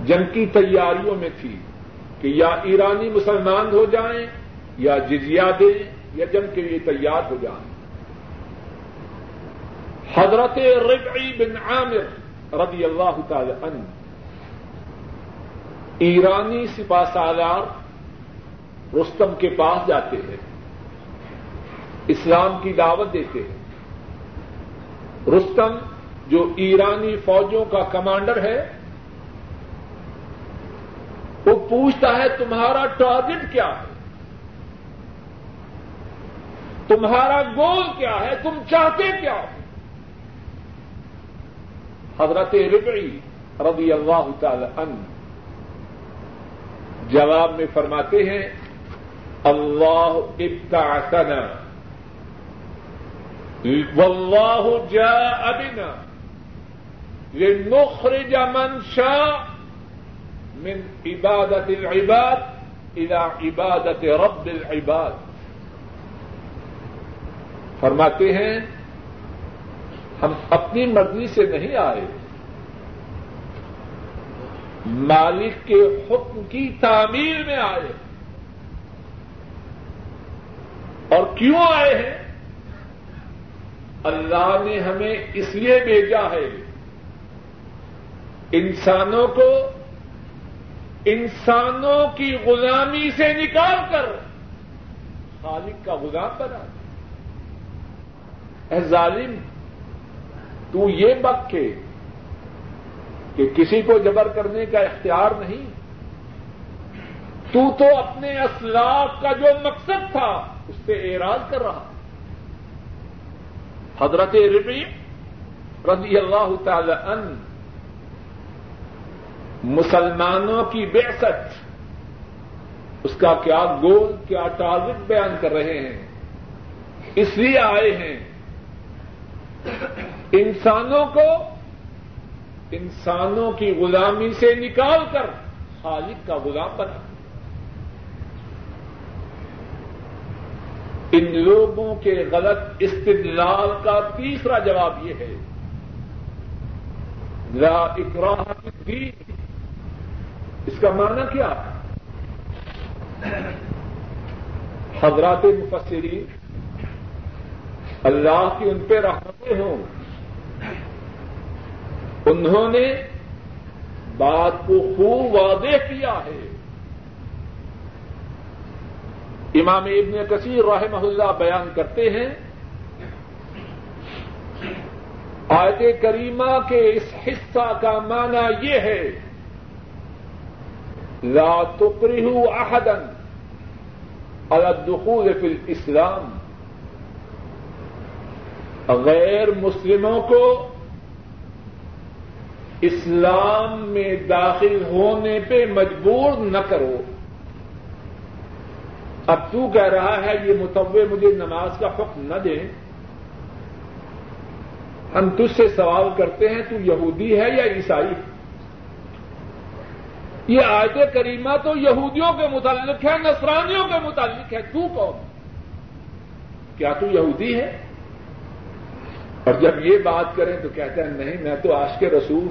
جنگ کی تیاریوں میں تھی کہ یا ایرانی مسلمان ہو جائیں یا جزیا دیں یا جنگ کے لیے تیار ہو جائیں۔ حضرت ربعی بن عامر رضی اللہ تعالی عنہ، ایرانی سپاہ سالار رستم کے پاس جاتے ہیں، اسلام کی دعوت دیتے ہیں۔ رستم جو ایرانی فوجوں کا کمانڈر ہے پوچھتا ہے تمہارا ٹارگٹ کیا ہے؟ تمہارا گول کیا ہے؟ تم چاہتے کیا ہو؟ حضرت ربعی رضی اللہ تعالی عنہ جواب میں فرماتے ہیں، اللہ ابتعثنا، واللہ جاء بنا، لنخرج من شاء من عبادت العباد الى عبادت رب العباد. فرماتے ہیں، ہم اپنی مرضی سے نہیں آئے۔ مالک کے حکم کی تعمیر میں آئے۔ اور کیوں آئے ہیں؟ اللہ نے ہمیں اس لیے بھیجا ہے۔ انسانوں کو انسانوں کی غلامی سے نکال کر خالق کا غلام بنا اے ظالم، تو یہ بک کے کہ کسی کو جبر کرنے کا اختیار نہیں۔ تو تو اپنے اسلاف کا جو مقصد تھا، اس سے اعراض کر رہا۔ حضرت ربی رضی اللہ تعالی ان مسلمانوں کی بےست اس کا کیا گول، کیا ٹارگٹ بیان کر رہے ہیں؟ اس لیے آئے ہیں۔ انسانوں کو، انسانوں کی غلامی سے نکال کر خالق کا غلام بنا۔ ان لوگوں کے غلط استدلال کا تیسرا جواب یہ ہے۔ لا اکراہ بھی اس کا معنی کیا حضرات مفسری اللہ کی ان پہ رحمتیں ہوں۔ انہوں نے بات کو خوب واضح کیا ہے۔ امام ابن کثیر رحمہ اللہ بیان کرتے ہیں۔ آیت کریمہ کے اس حصہ کا معنی یہ ہے لا تکرہو احدا على الدخول فی الاسلام غیر مسلموں کو اسلام میں داخل ہونے پہ مجبور نہ کرو۔ اب تو کہہ رہا ہے یہ متوع مجھے نماز کا حکم نہ دے۔ ہم تجھ سے سوال کرتے ہیں، تو یہودی ہے یا عیسائی؟ ہے یہ آیت کریمہ تو یہودیوں کے متعلق ہے، نصرانیوں کے متعلق ہے۔ تو کون؟ کیا تو یہودی ہے؟ اور جب یہ بات کریں تو کہتے ہیں، نہیں، میں تو آج کے رسول۔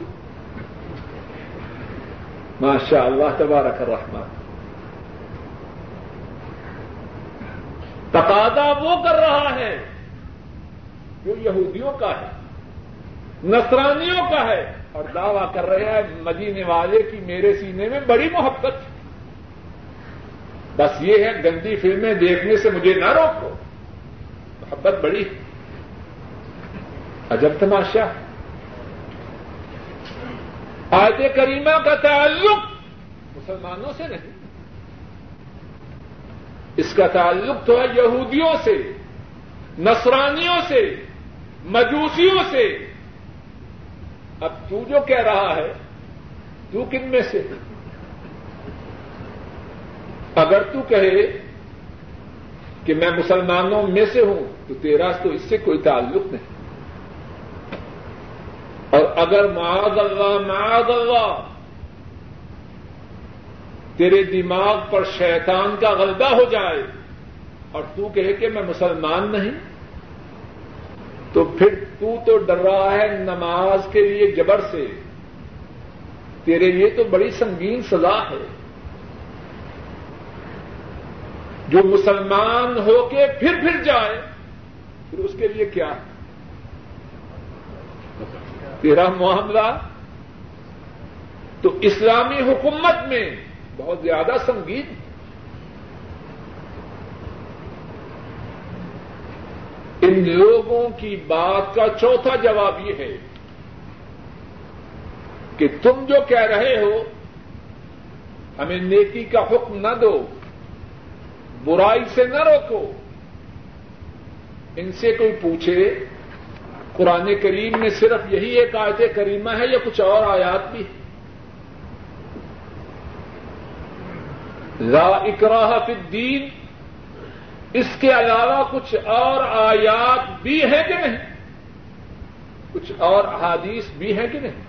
ماشاء اللہ تبارک الرحمن۔ تقاضا وہ کر رہا ہے جو یہودیوں کا ہے، نصرانیوں کا ہے۔ اور دعویٰ کر رہے ہیں مدینے والے کی میرے سینے میں بڑی محبت بس یہ ہے، گندی فلمیں دیکھنے سے مجھے نہ روکو۔ محبت بڑی عجب تماشا۔ آیت کریمہ کا تعلق مسلمانوں سے نہیں۔ اس کا تعلق تو ہے یہودیوں سے، نصرانیوں سے، مجوسیوں سے۔ اب تو جو کہہ رہا ہے، تو کن میں سے؟ اگر تو کہے کہ میں مسلمانوں میں سے ہوں، تو تیرا تو اس سے کوئی تعلق نہیں۔ اور اگر معاذ اللہ معاذ اللہ، تیرے دماغ پر شیطان کا غلبہ ہو جائے اور تو کہے کہ میں مسلمان نہیں تو پھر تو تو ڈر رہا ہے نماز کے لیے جبر سے۔ تیرے لیے تو بڑی سنگین سزا ہے۔ جو مسلمان ہو کے پھر پھر جائے، پھر اس کے لیے کیا ہے؟ تیرا معاملہ؟ تو اسلامی حکومت میں بہت زیادہ سنگین۔ ان لوگوں کی بات کا چوتھا جواب یہ ہے کہ تم جو کہہ رہے ہو، ہمیں نیکی کا حکم نہ دو، برائی سے نہ روکو۔ ان سے کوئی پوچھے، قرآن کریم میں صرف یہی ایک آیت کریمہ ہے یا کچھ اور آیات بھی لا اکراہ فی الدین اس کے علاوہ کچھ اور آیات بھی ہیں کہ نہیں؟ کچھ اور احادیث بھی ہیں کہ نہیں؟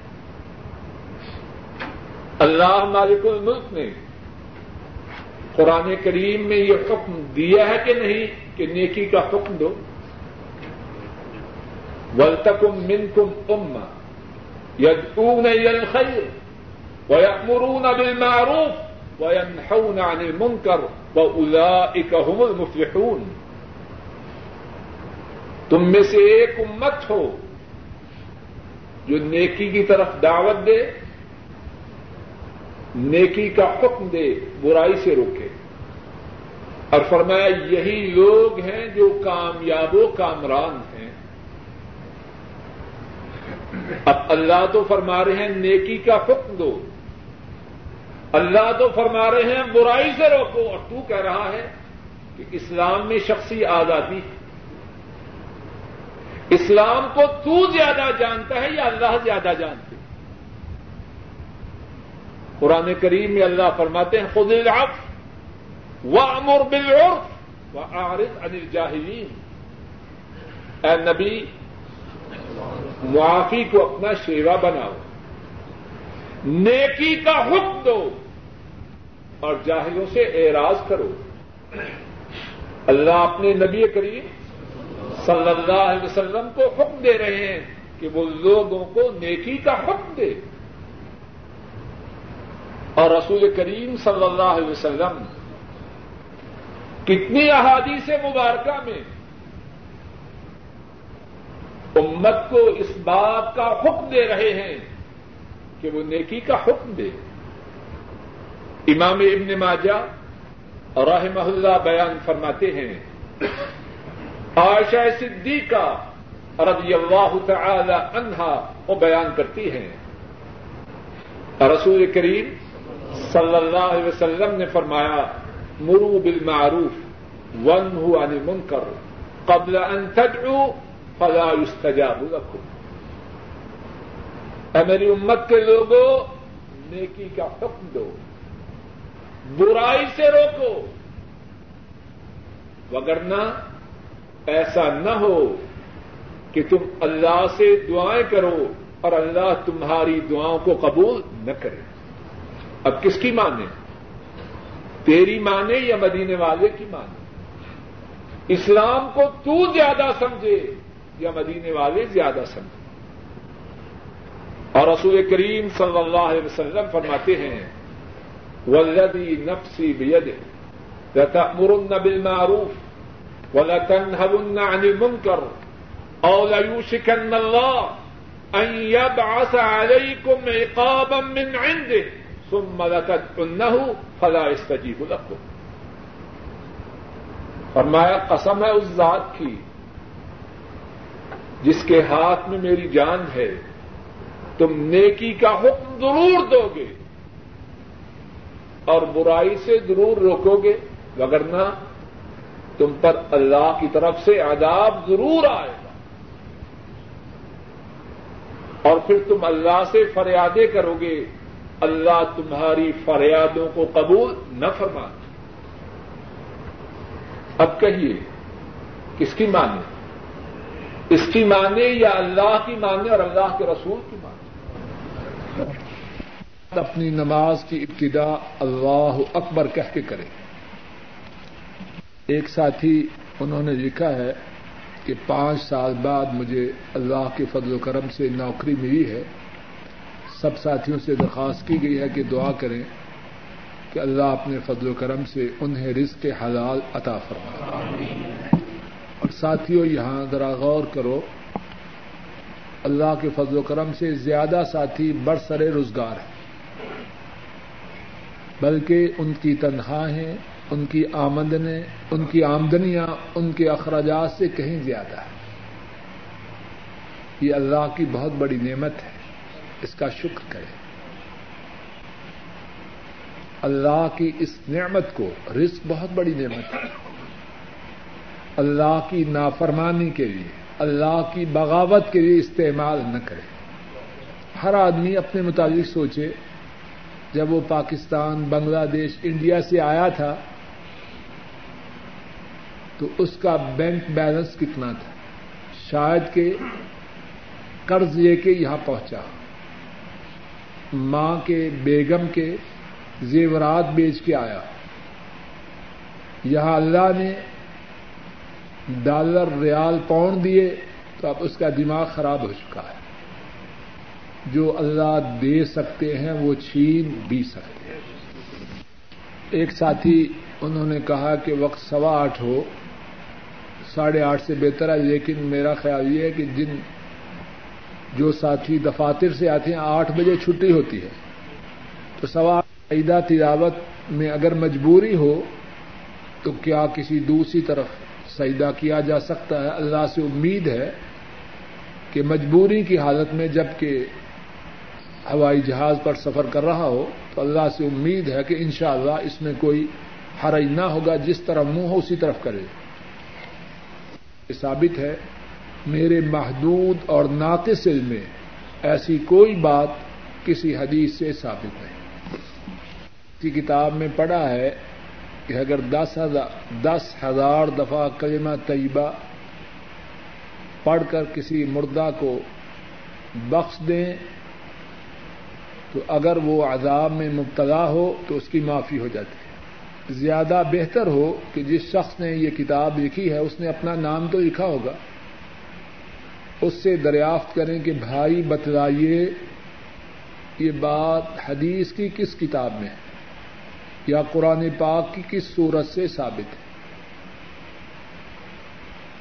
اللہ مالک الملک نے قرآن کریم میں یہ حکم دیا ہے کہ نہیں کہ نیکی کا حکم دو۔ ولتکم منکم اما یدعون الى الخیر ویأمرون بالمعروف وینحون عن المنکر وأولئک هم المفلحون۔ تم میں سے ایک امت ہو جو نیکی کی طرف دعوت دے، نیکی کا حکم دے، برائی سے روکے۔ اور فرمایا، یہی لوگ ہیں جو کامیاب و کامران ہیں۔ اب اللہ تو فرما رہے ہیں، نیکی کا حکم دو۔ اللہ تو فرما رہے ہیں، برائی سے روکو۔ اور تو کہہ رہا ہے کہ اسلام میں شخصی آزادی ہے۔ اسلام کو تو زیادہ جانتا ہے یا اللہ زیادہ جانتے قرآن کریم میں اللہ فرماتے ہیں خود العف و امر بالعرف و عارف عن الجاہلین اے نبی، معافی کو اپنا شیوا بناؤ۔ نیکی کا حکم دو اور جاہلوں سے اعراض کرو۔ اللہ اپنے نبی کریم صلی اللہ علیہ وسلم کو حکم دے رہے ہیں کہ وہ لوگوں کو نیکی کا حکم دے۔ اور رسول کریم صلی اللہ علیہ وسلم کتنی احادیث مبارکہ میں امت کو اس بات کا حکم دے رہے ہیں۔ کہ وہ نیکی کا حکم دے۔ امام ابن ماجہ اور رحمہ اللہ بیان فرماتے ہیں، عائشہ صدیقہ رضی اللہ تعالی عنہا وہ بیان کرتی ہیں۔ رسول کریم صلی اللہ علیہ وسلم نے فرمایا مرو بالمعروف ون ہو عن المنکر، قبل ان تدعو فلا يستجاب لكم اے میری امت کے لوگوں نیکی کا حکم دو۔ برائی سے روکو۔ وگرنہ ایسا نہ ہو کہ تم اللہ سے دعائیں کرو اور اللہ تمہاری دعاؤں کو قبول نہ کرے۔ اب کس کی مانے تیری مانے یا مدینے والے کی مانے اسلام کو تو زیادہ سمجھے یا مدینے والے زیادہ سمجھے؟ اور رسول کریم صلی اللہ علیہ وسلم فرماتے ہیں ولدی نفسی بید تأمرن بالمعروف ولتنهون عن المنكر او ليوشكن الله ان يبعث عليكم عقابا من عنده ثم لتدعنه فلا يستجيب لكم فرمایا، قسم ہے اس ذات کی جس کے ہاتھ میں میری جان ہے تم نیکی کا حکم ضرور دو گے اور برائی سے ضرور روکو گے وگرنہ تم پر اللہ کی طرف سے عذاب ضرور آئے گا۔ اور پھر تم اللہ سے فریادیں کرو گے، اللہ تمہاری فریادوں کو قبول نہ فرما اب کہیے، کس کی مانے اس کی مانے یا اللہ کی مانے اور اللہ کے رسول کی مانے اپنی نماز کی ابتدا اللہ اکبر کہہ کے کرے۔ ایک ساتھی انہوں نے لکھا ہے کہ پانچ سال بعد مجھے اللہ کے فضل و کرم سے نوکری ملی ہے۔ سب ساتھیوں سے درخواست کی گئی ہے کہ دعا کریں کہ اللہ اپنے فضل و کرم سے انہیں رزق حلال عطا فرمائے۔ اور ساتھیوں، یہاں ذرا غور کرو، اللہ کے فضل و کرم سے زیادہ ساتھی برسر روزگار ہیں۔ بلکہ ان کی تنخواہیں، ان کی آمدنیں، ان کی آمدنیاں ان کے اخراجات سے کہیں زیادہ ہے یہ اللہ کی بہت بڑی نعمت ہے۔ اس کا شکر کریں۔ اللہ کی اس نعمت کو رزق بہت بڑی نعمت ہے۔ اللہ کی نافرمانی کے لیے، اللہ کی بغاوت کے لیے استعمال نہ کرے ہر آدمی اپنے متعلق سوچے جب وہ پاکستان، بنگلہ دیش، انڈیا سے آیا تھا، تو اس کا بینک بیلنس کتنا تھا؟ شاید کہ قرض لے کے یہاں پہنچا۔ ماں کے، بیگم کے زیورات بیچ کے آیا۔ یہاں اللہ نے ڈالر، ریال پاؤنڈ دیے تو اب اس کا دماغ خراب ہو چکا ہے۔ جو اللہ دے سکتے ہیں وہ چھین بھی سکتے ہیں۔ ایک ساتھی انہوں نے کہا کہ وقت سوا آٹھ ہو، ساڑھے آٹھ سے بہتر ہے، لیکن میرا خیال یہ ہے کہ جن جو ساتھی دفاتر سے آتے ہیں، آٹھ بجے چھٹی ہوتی ہے۔ تو سوا عیدہ تلاوت میں اگر مجبوری ہو، تو کیا کسی دوسری طرف سجدہ کیا جا سکتا ہے؟ اللہ سے امید ہے کہ مجبوری کی حالت میں جبکہ ہوائی جہاز پر سفر کر رہا ہو تو اللہ سے امید ہے کہ انشاءاللہ اس میں کوئی حرج نہ ہوگا، جس طرح منہ ہو اسی طرف کرے۔ یہ ثابت ہے، میرے محدود اور ناقص علم میں ایسی کوئی بات کسی حدیث سے ثابت نہیں۔ کسی کتاب میں پڑھا ہے کہ اگر دس ہزار دس ہزار دفعہ کلمہ طیبہ پڑھ کر کسی مردہ کو بخش دیں تو اگر وہ عذاب میں مبتلا ہو تو اس کی معافی ہو جاتی ہے۔ زیادہ بہتر ہو کہ جس شخص نے یہ کتاب لکھی ہے، اس نے اپنا نام تو لکھا ہوگا۔ اس سے دریافت کریں کہ بھائی بتلائیے، یہ بات حدیث کی کس کتاب میں ہے؟ یا قرآن پاک کی کس صورت سے ثابت ہے؟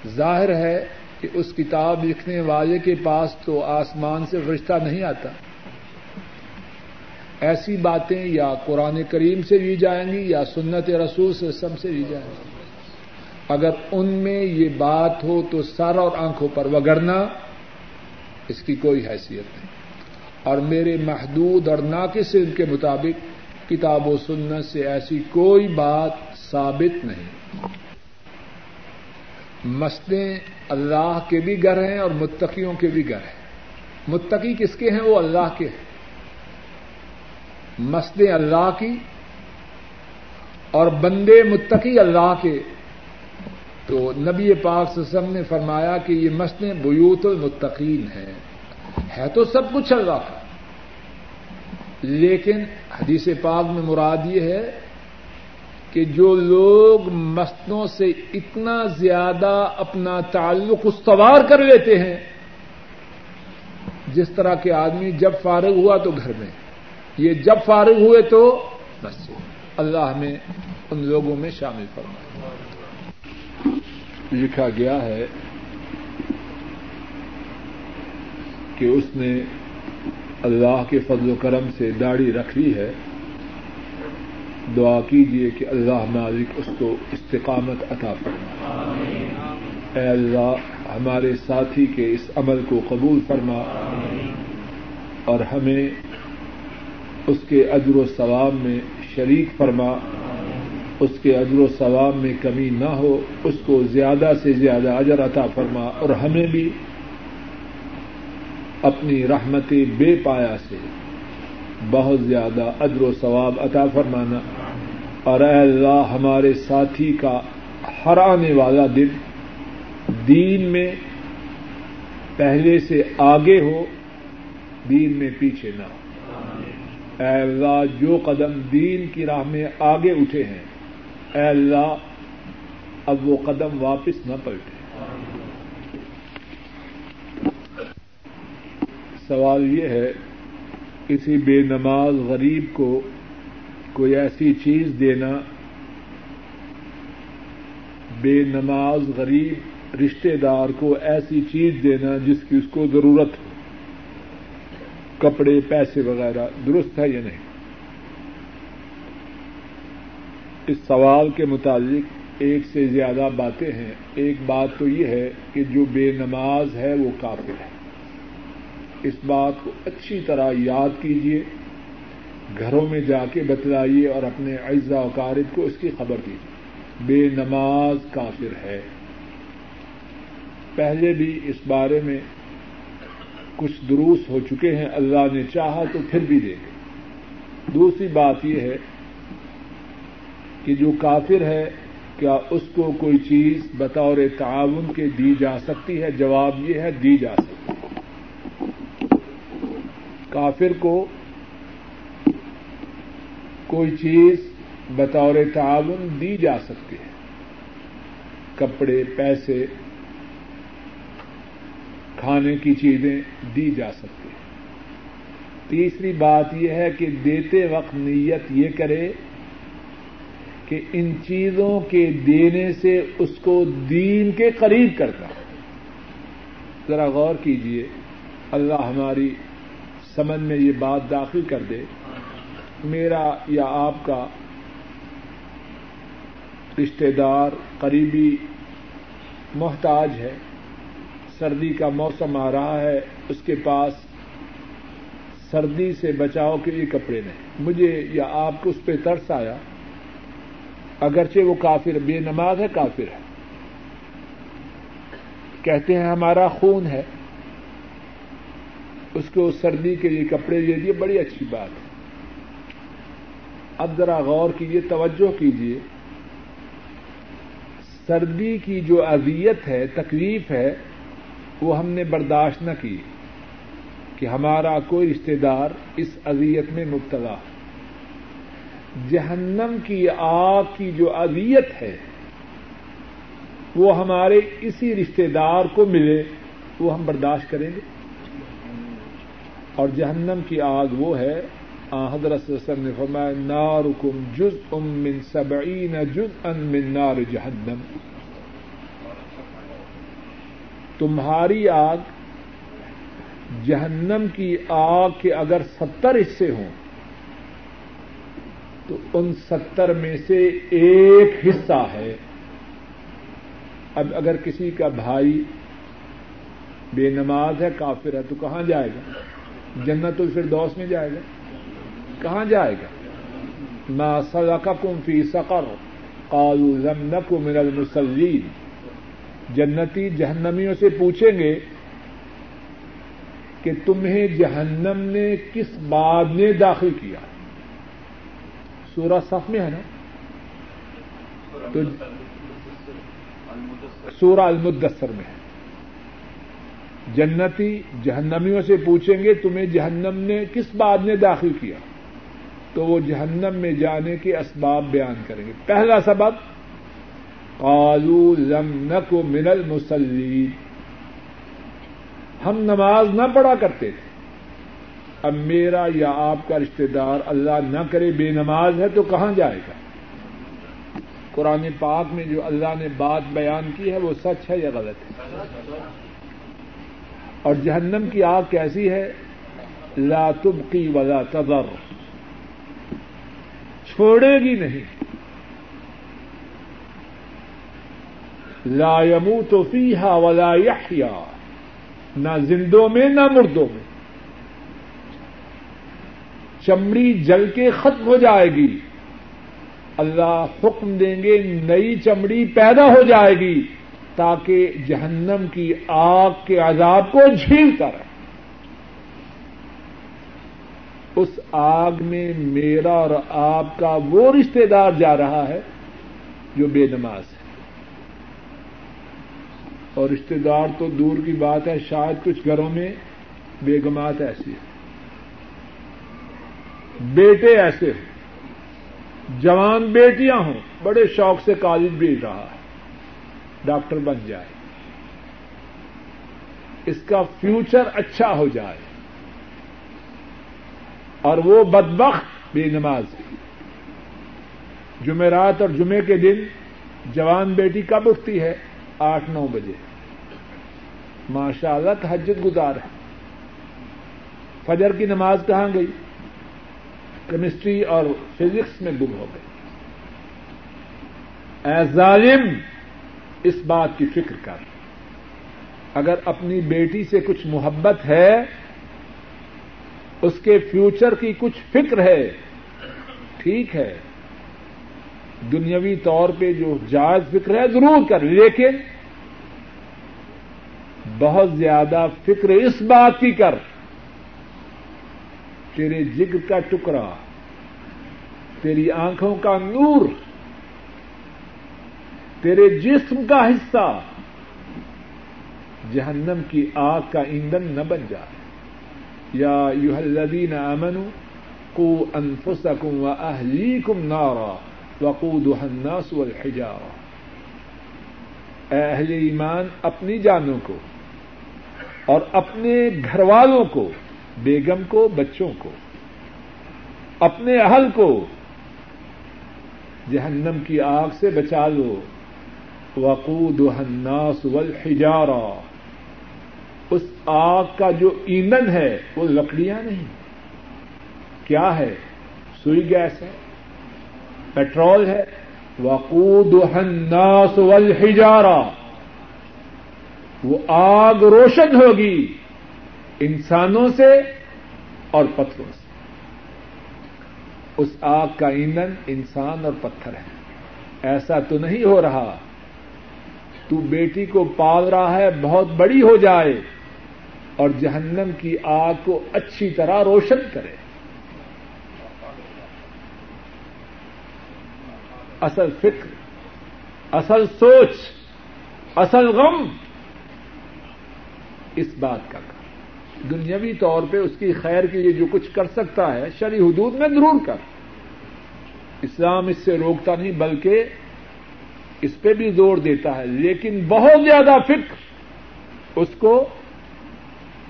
ظاہر ہے کہ اس کتاب لکھنے والے کے پاس تو آسمان سے رشتہ نہیں آتا۔ ایسی باتیں یا قرآن کریم سے لی جائیں گی یا سنت رسول سے سب سے لی جائیں گی۔ اگر ان میں یہ بات ہو تو سر اور آنکھوں پر وگڑنا اس کی کوئی حیثیت نہیں۔ اور میرے محدود اور ناقص ان کے مطابق کتاب و سنت سے ایسی کوئی بات ثابت نہیں۔ مسجدیں اللہ کے بھی گھر ہیں اور متقیوں کے بھی گھر ہیں۔ متقی کس کے ہیں؟ وہ اللہ کے ہیں۔ مسجدیں اللہ کی اور بندے متقی اللہ کے۔ تو نبی پاک سسم نے فرمایا کہ یہ مسجدیں بیوت المتقین ہیں۔ ہے تو سب کچھ اللہ کا۔ لیکن حدیث پاک میں مراد یہ ہے کہ جو لوگ مسجدوں سے اتنا زیادہ اپنا تعلق استوار کر لیتے ہیں، جس طرح کے آدمی جب فارغ ہوا تو گھر میں۔ یہ جب فارغ ہوئے تو مسجد۔ اللہ ہمیں ان لوگوں میں شامل فرمائے لکھا گیا ہے کہ اس نے اللہ کے فضل و کرم سے داڑھی رکھ لی ہے۔ دعا کیجیے کہ اللہ مالک اس کو استقامت عطا فرما اے اللہ ہمارے ساتھی کے اس عمل کو قبول فرما۔ اور ہمیں اس کے اجر و ثواب میں شریک فرما، اس کے اجر و ثواب میں کمی نہ ہو، اس کو زیادہ سے زیادہ اجر عطا فرما اور ہمیں بھی اپنی رحمت بے پایا سے بہت زیادہ اجر و ثواب عطا فرمانا۔ اور اے اللہ، ہمارے ساتھی کا ہر آنے والا دن دین میں پہلے سے آگے ہو، دین میں پیچھے نہ ہو۔ اے اللہ، جو قدم دین کی راہ میں آگے اٹھے ہیں، اے اللہ، اب وہ قدم واپس نہ پلٹے۔ سوال یہ ہے، کسی بے نماز غریب کو کوئی ایسی چیز دینا، بے نماز غریب رشتے دار کو ایسی چیز دینا جس کی اس کو ضرورت ہو۔ کپڑے، پیسے وغیرہ، درست ہے یا نہیں؟ اس سوال کے متعلق ایک سے زیادہ باتیں ہیں۔ ایک بات تو یہ ہے کہ جو بے نماز ہے وہ کافر ہے۔ اس بات کو اچھی طرح یاد کیجیے گھروں میں جا کے بتلائیے اور اپنے اعزا وقارب کو اس کی خبر دیجیے بے نماز کافر ہے۔ پہلے بھی اس بارے میں کچھ دروس ہو چکے ہیں، اللہ نے چاہا تو پھر بھی دے گے۔ دوسری بات یہ ہے کہ جو کافر ہے، کیا اس کو کوئی چیز بطور تعاون کے دی جا سکتی ہے؟ جواب یہ ہے، دی جا سکتی ہے۔ کافر کو کوئی چیز بطور تعاون دی جا سکتی ہے۔ کپڑے، پیسے کھانے کی چیزیں دی جا سکتی ہیں۔ تیسری بات یہ ہے کہ دیتے وقت نیت یہ کرے کہ ان چیزوں کے دینے سے اس کو دین کے قریب کرتا ذرا غور کیجیے اللہ ہماری سمجھ میں یہ بات داخل کر دے۔ میرا یا آپ کا رشتے دار قریبی محتاج ہے۔ سردی کا موسم آ رہا ہے، اس کے پاس سردی سے بچاؤ کے لیے کپڑے نہیں۔ مجھے یا آپ کو اس پہ ترس آیا، اگرچہ وہ کافر، بے نماز ہے، کافر ہے۔ کہتے ہیں، ہمارا خون ہے۔ اس کو سردی کے لیے کپڑے دے دیے، بڑی اچھی بات ہے۔ اب ذرا غور کیجیے توجہ کیجیے سردی کی جو اذیت ہے، تکلیف ہے وہ ہم نے برداشت نہ کی کہ ہمارا کوئی رشتے دار اس اذیت میں مبتلا جہنم کی آگ کی جو اذیت ہے، وہ ہمارے اسی رشتے دار کو ملے، وہ ہم برداشت کریں گے۔ اور جہنم کی آگ وہ ہے حضرت نے فرمایا، نارکم جز ام من سبعین جز ان من نار جہنم۔ تمہاری آگ جہنم کی آگ کے اگر ستر حصے ہوں، تو ان ستر میں سے ایک حصہ ہے۔ اب اگر کسی کا بھائی بے نماز ہے، کافر ہے، تو کہاں جائے گا؟ جنت الفردوس میں جائے گا؟ کہاں جائے گا؟ ما سلککم فی سقر قالوا لم نکو من المسلین جنتی جہنمیوں سے پوچھیں گے کہ تمہیں جہنم نے کس بات نے داخل کیا؟ سورہ صف میں ہے نا؟ تو سورہ المدثر میں ہے۔ جنتی جہنمیوں سے پوچھیں گے تمہیں جہنم نے کس بات نے داخل کیا؟ تو وہ جہنم میں جانے کے اسباب بیان کریں گے۔ پہلا سبب قالو لم نک من المسلین ہم نماز نہ پڑھا کرتے تھے۔ اب میرا یا آپ کا رشتے دار اللہ نہ کرے، بے نماز ہے تو کہاں جائے گا؟ قرآن پاک میں جو اللہ نے بات بیان کی ہے وہ سچ ہے یا غلط ہے؟ اور جہنم کی آگ کیسی ہے؟ لا تبقی ولا تذر۔ چھوڑے گی نہیں۔ لا يموت فيها ولا يحيا نہ زندوں میں، نہ مردوں میں۔ چمڑی جل کے ختم ہو جائے گی۔ اللہ حکم دیں گے، نئی چمڑی پیدا ہو جائے گی، تاکہ جہنم کی آگ کے عذاب کو جھیلتا رہے۔ اس آگ میں میرا اور آپ کا وہ رشتے دار جا رہا ہے جو بے نماز ہے۔ اور رشتے دار تو دور کی بات ہے، شاید کچھ گھروں میں بیگمات ایسی ہے بیٹے ایسے ہوں جوان بیٹیاں ہوں، بڑے شوق سے کالج بھیج رہا ہے۔ ڈاکٹر بن جائے۔ اس کا فیوچر اچھا ہو جائے۔ اور وہ بدبخت بے نماز جمعرات اور جمعے کے دن جوان بیٹی کب اٹھتی ہے؟ آٹھ، نو بجے۔ ماشاء اللہ تحجد گزار ہے۔ فجر کی نماز کہاں گئی؟ کیمسٹری اور فزکس میں گم ہو گئے اے ظالم، اس بات کی فکر کر۔ اگر اپنی بیٹی سے کچھ محبت ہے، اس کے فیوچر کی کچھ فکر ہے، ٹھیک ہے۔ دنیاوی طور پہ جو جائز فکر ہے، ضرور کر۔ لیکن بہت زیادہ فکر اس بات کی کر تیرے جگر کا ٹکڑا، تیری آنکھوں کا نور، تیرے جسم کا حصہ جہنم کی آگ کا ایندھن نہ بن جائے۔ یا یو الذین امن کو انفسکم و اہلیکم نارا وقودها الناس والحجارہ۔ اے اہل ایمان، اپنی جانوں کو اور اپنے گھر والوں کو، بیگم کو، بچوں کو، اپنے اہل کو جہنم کی آگ سے بچا لو۔ وقود الناس والحجارہ اس آگ کا جو ایندھن ہے، وہ لکڑیاں نہیں۔ کیا ہے؟ سوئی گیس ہے، پیٹرول ہے۔ وقود الناس والحجارہ وہ آگ روشن ہوگی انسانوں سے اور پتھروں سے۔ اس آگ کا ایندھن انسان اور پتھر ہے۔ ایسا تو نہیں ہو رہا۔ تو بیٹی کو پال رہا ہے، بہت بڑی ہو جائے اور جہنم کی آگ کو اچھی طرح روشن کرے۔ اصل فکر، اصل سوچ، اصل غم اس بات کا۔ کر دنیاوی طور پہ اس کی خیر کے لیے جو کچھ کر سکتا ہے شری حدود میں ضرور کر۔ اسلام اس سے روکتا نہیں، بلکہ اس پہ بھی زور دیتا ہے۔ لیکن بہت زیادہ فکر اس کو،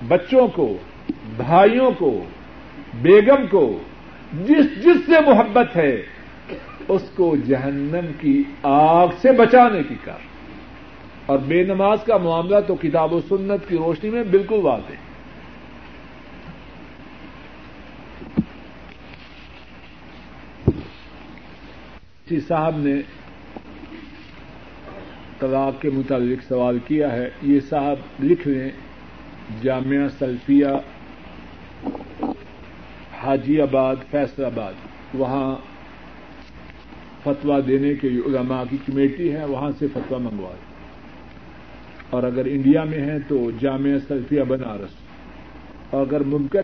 بچوں کو، بھائیوں کو، بیگم کو، جس جس سے محبت ہے، اس کو جہنم کی آگ سے بچانے کی کر اور بے نماز کا معاملہ تو کتاب و سنت کی روشنی میں بالکل واضح جی صاحب نے طلاق کے متعلق سوال کیا ہے۔ یہ صاحب لکھ لیں، جامعہ سلفیہ، حاجی آباد، فیصل آباد۔ وہاں فتوا دینے کے علماء کی کمیٹی ہے، وہاں سے فتوا منگوا اور اگر انڈیا میں ہے تو جامعہ سلفیہ بنارس۔ اور اگر ممکن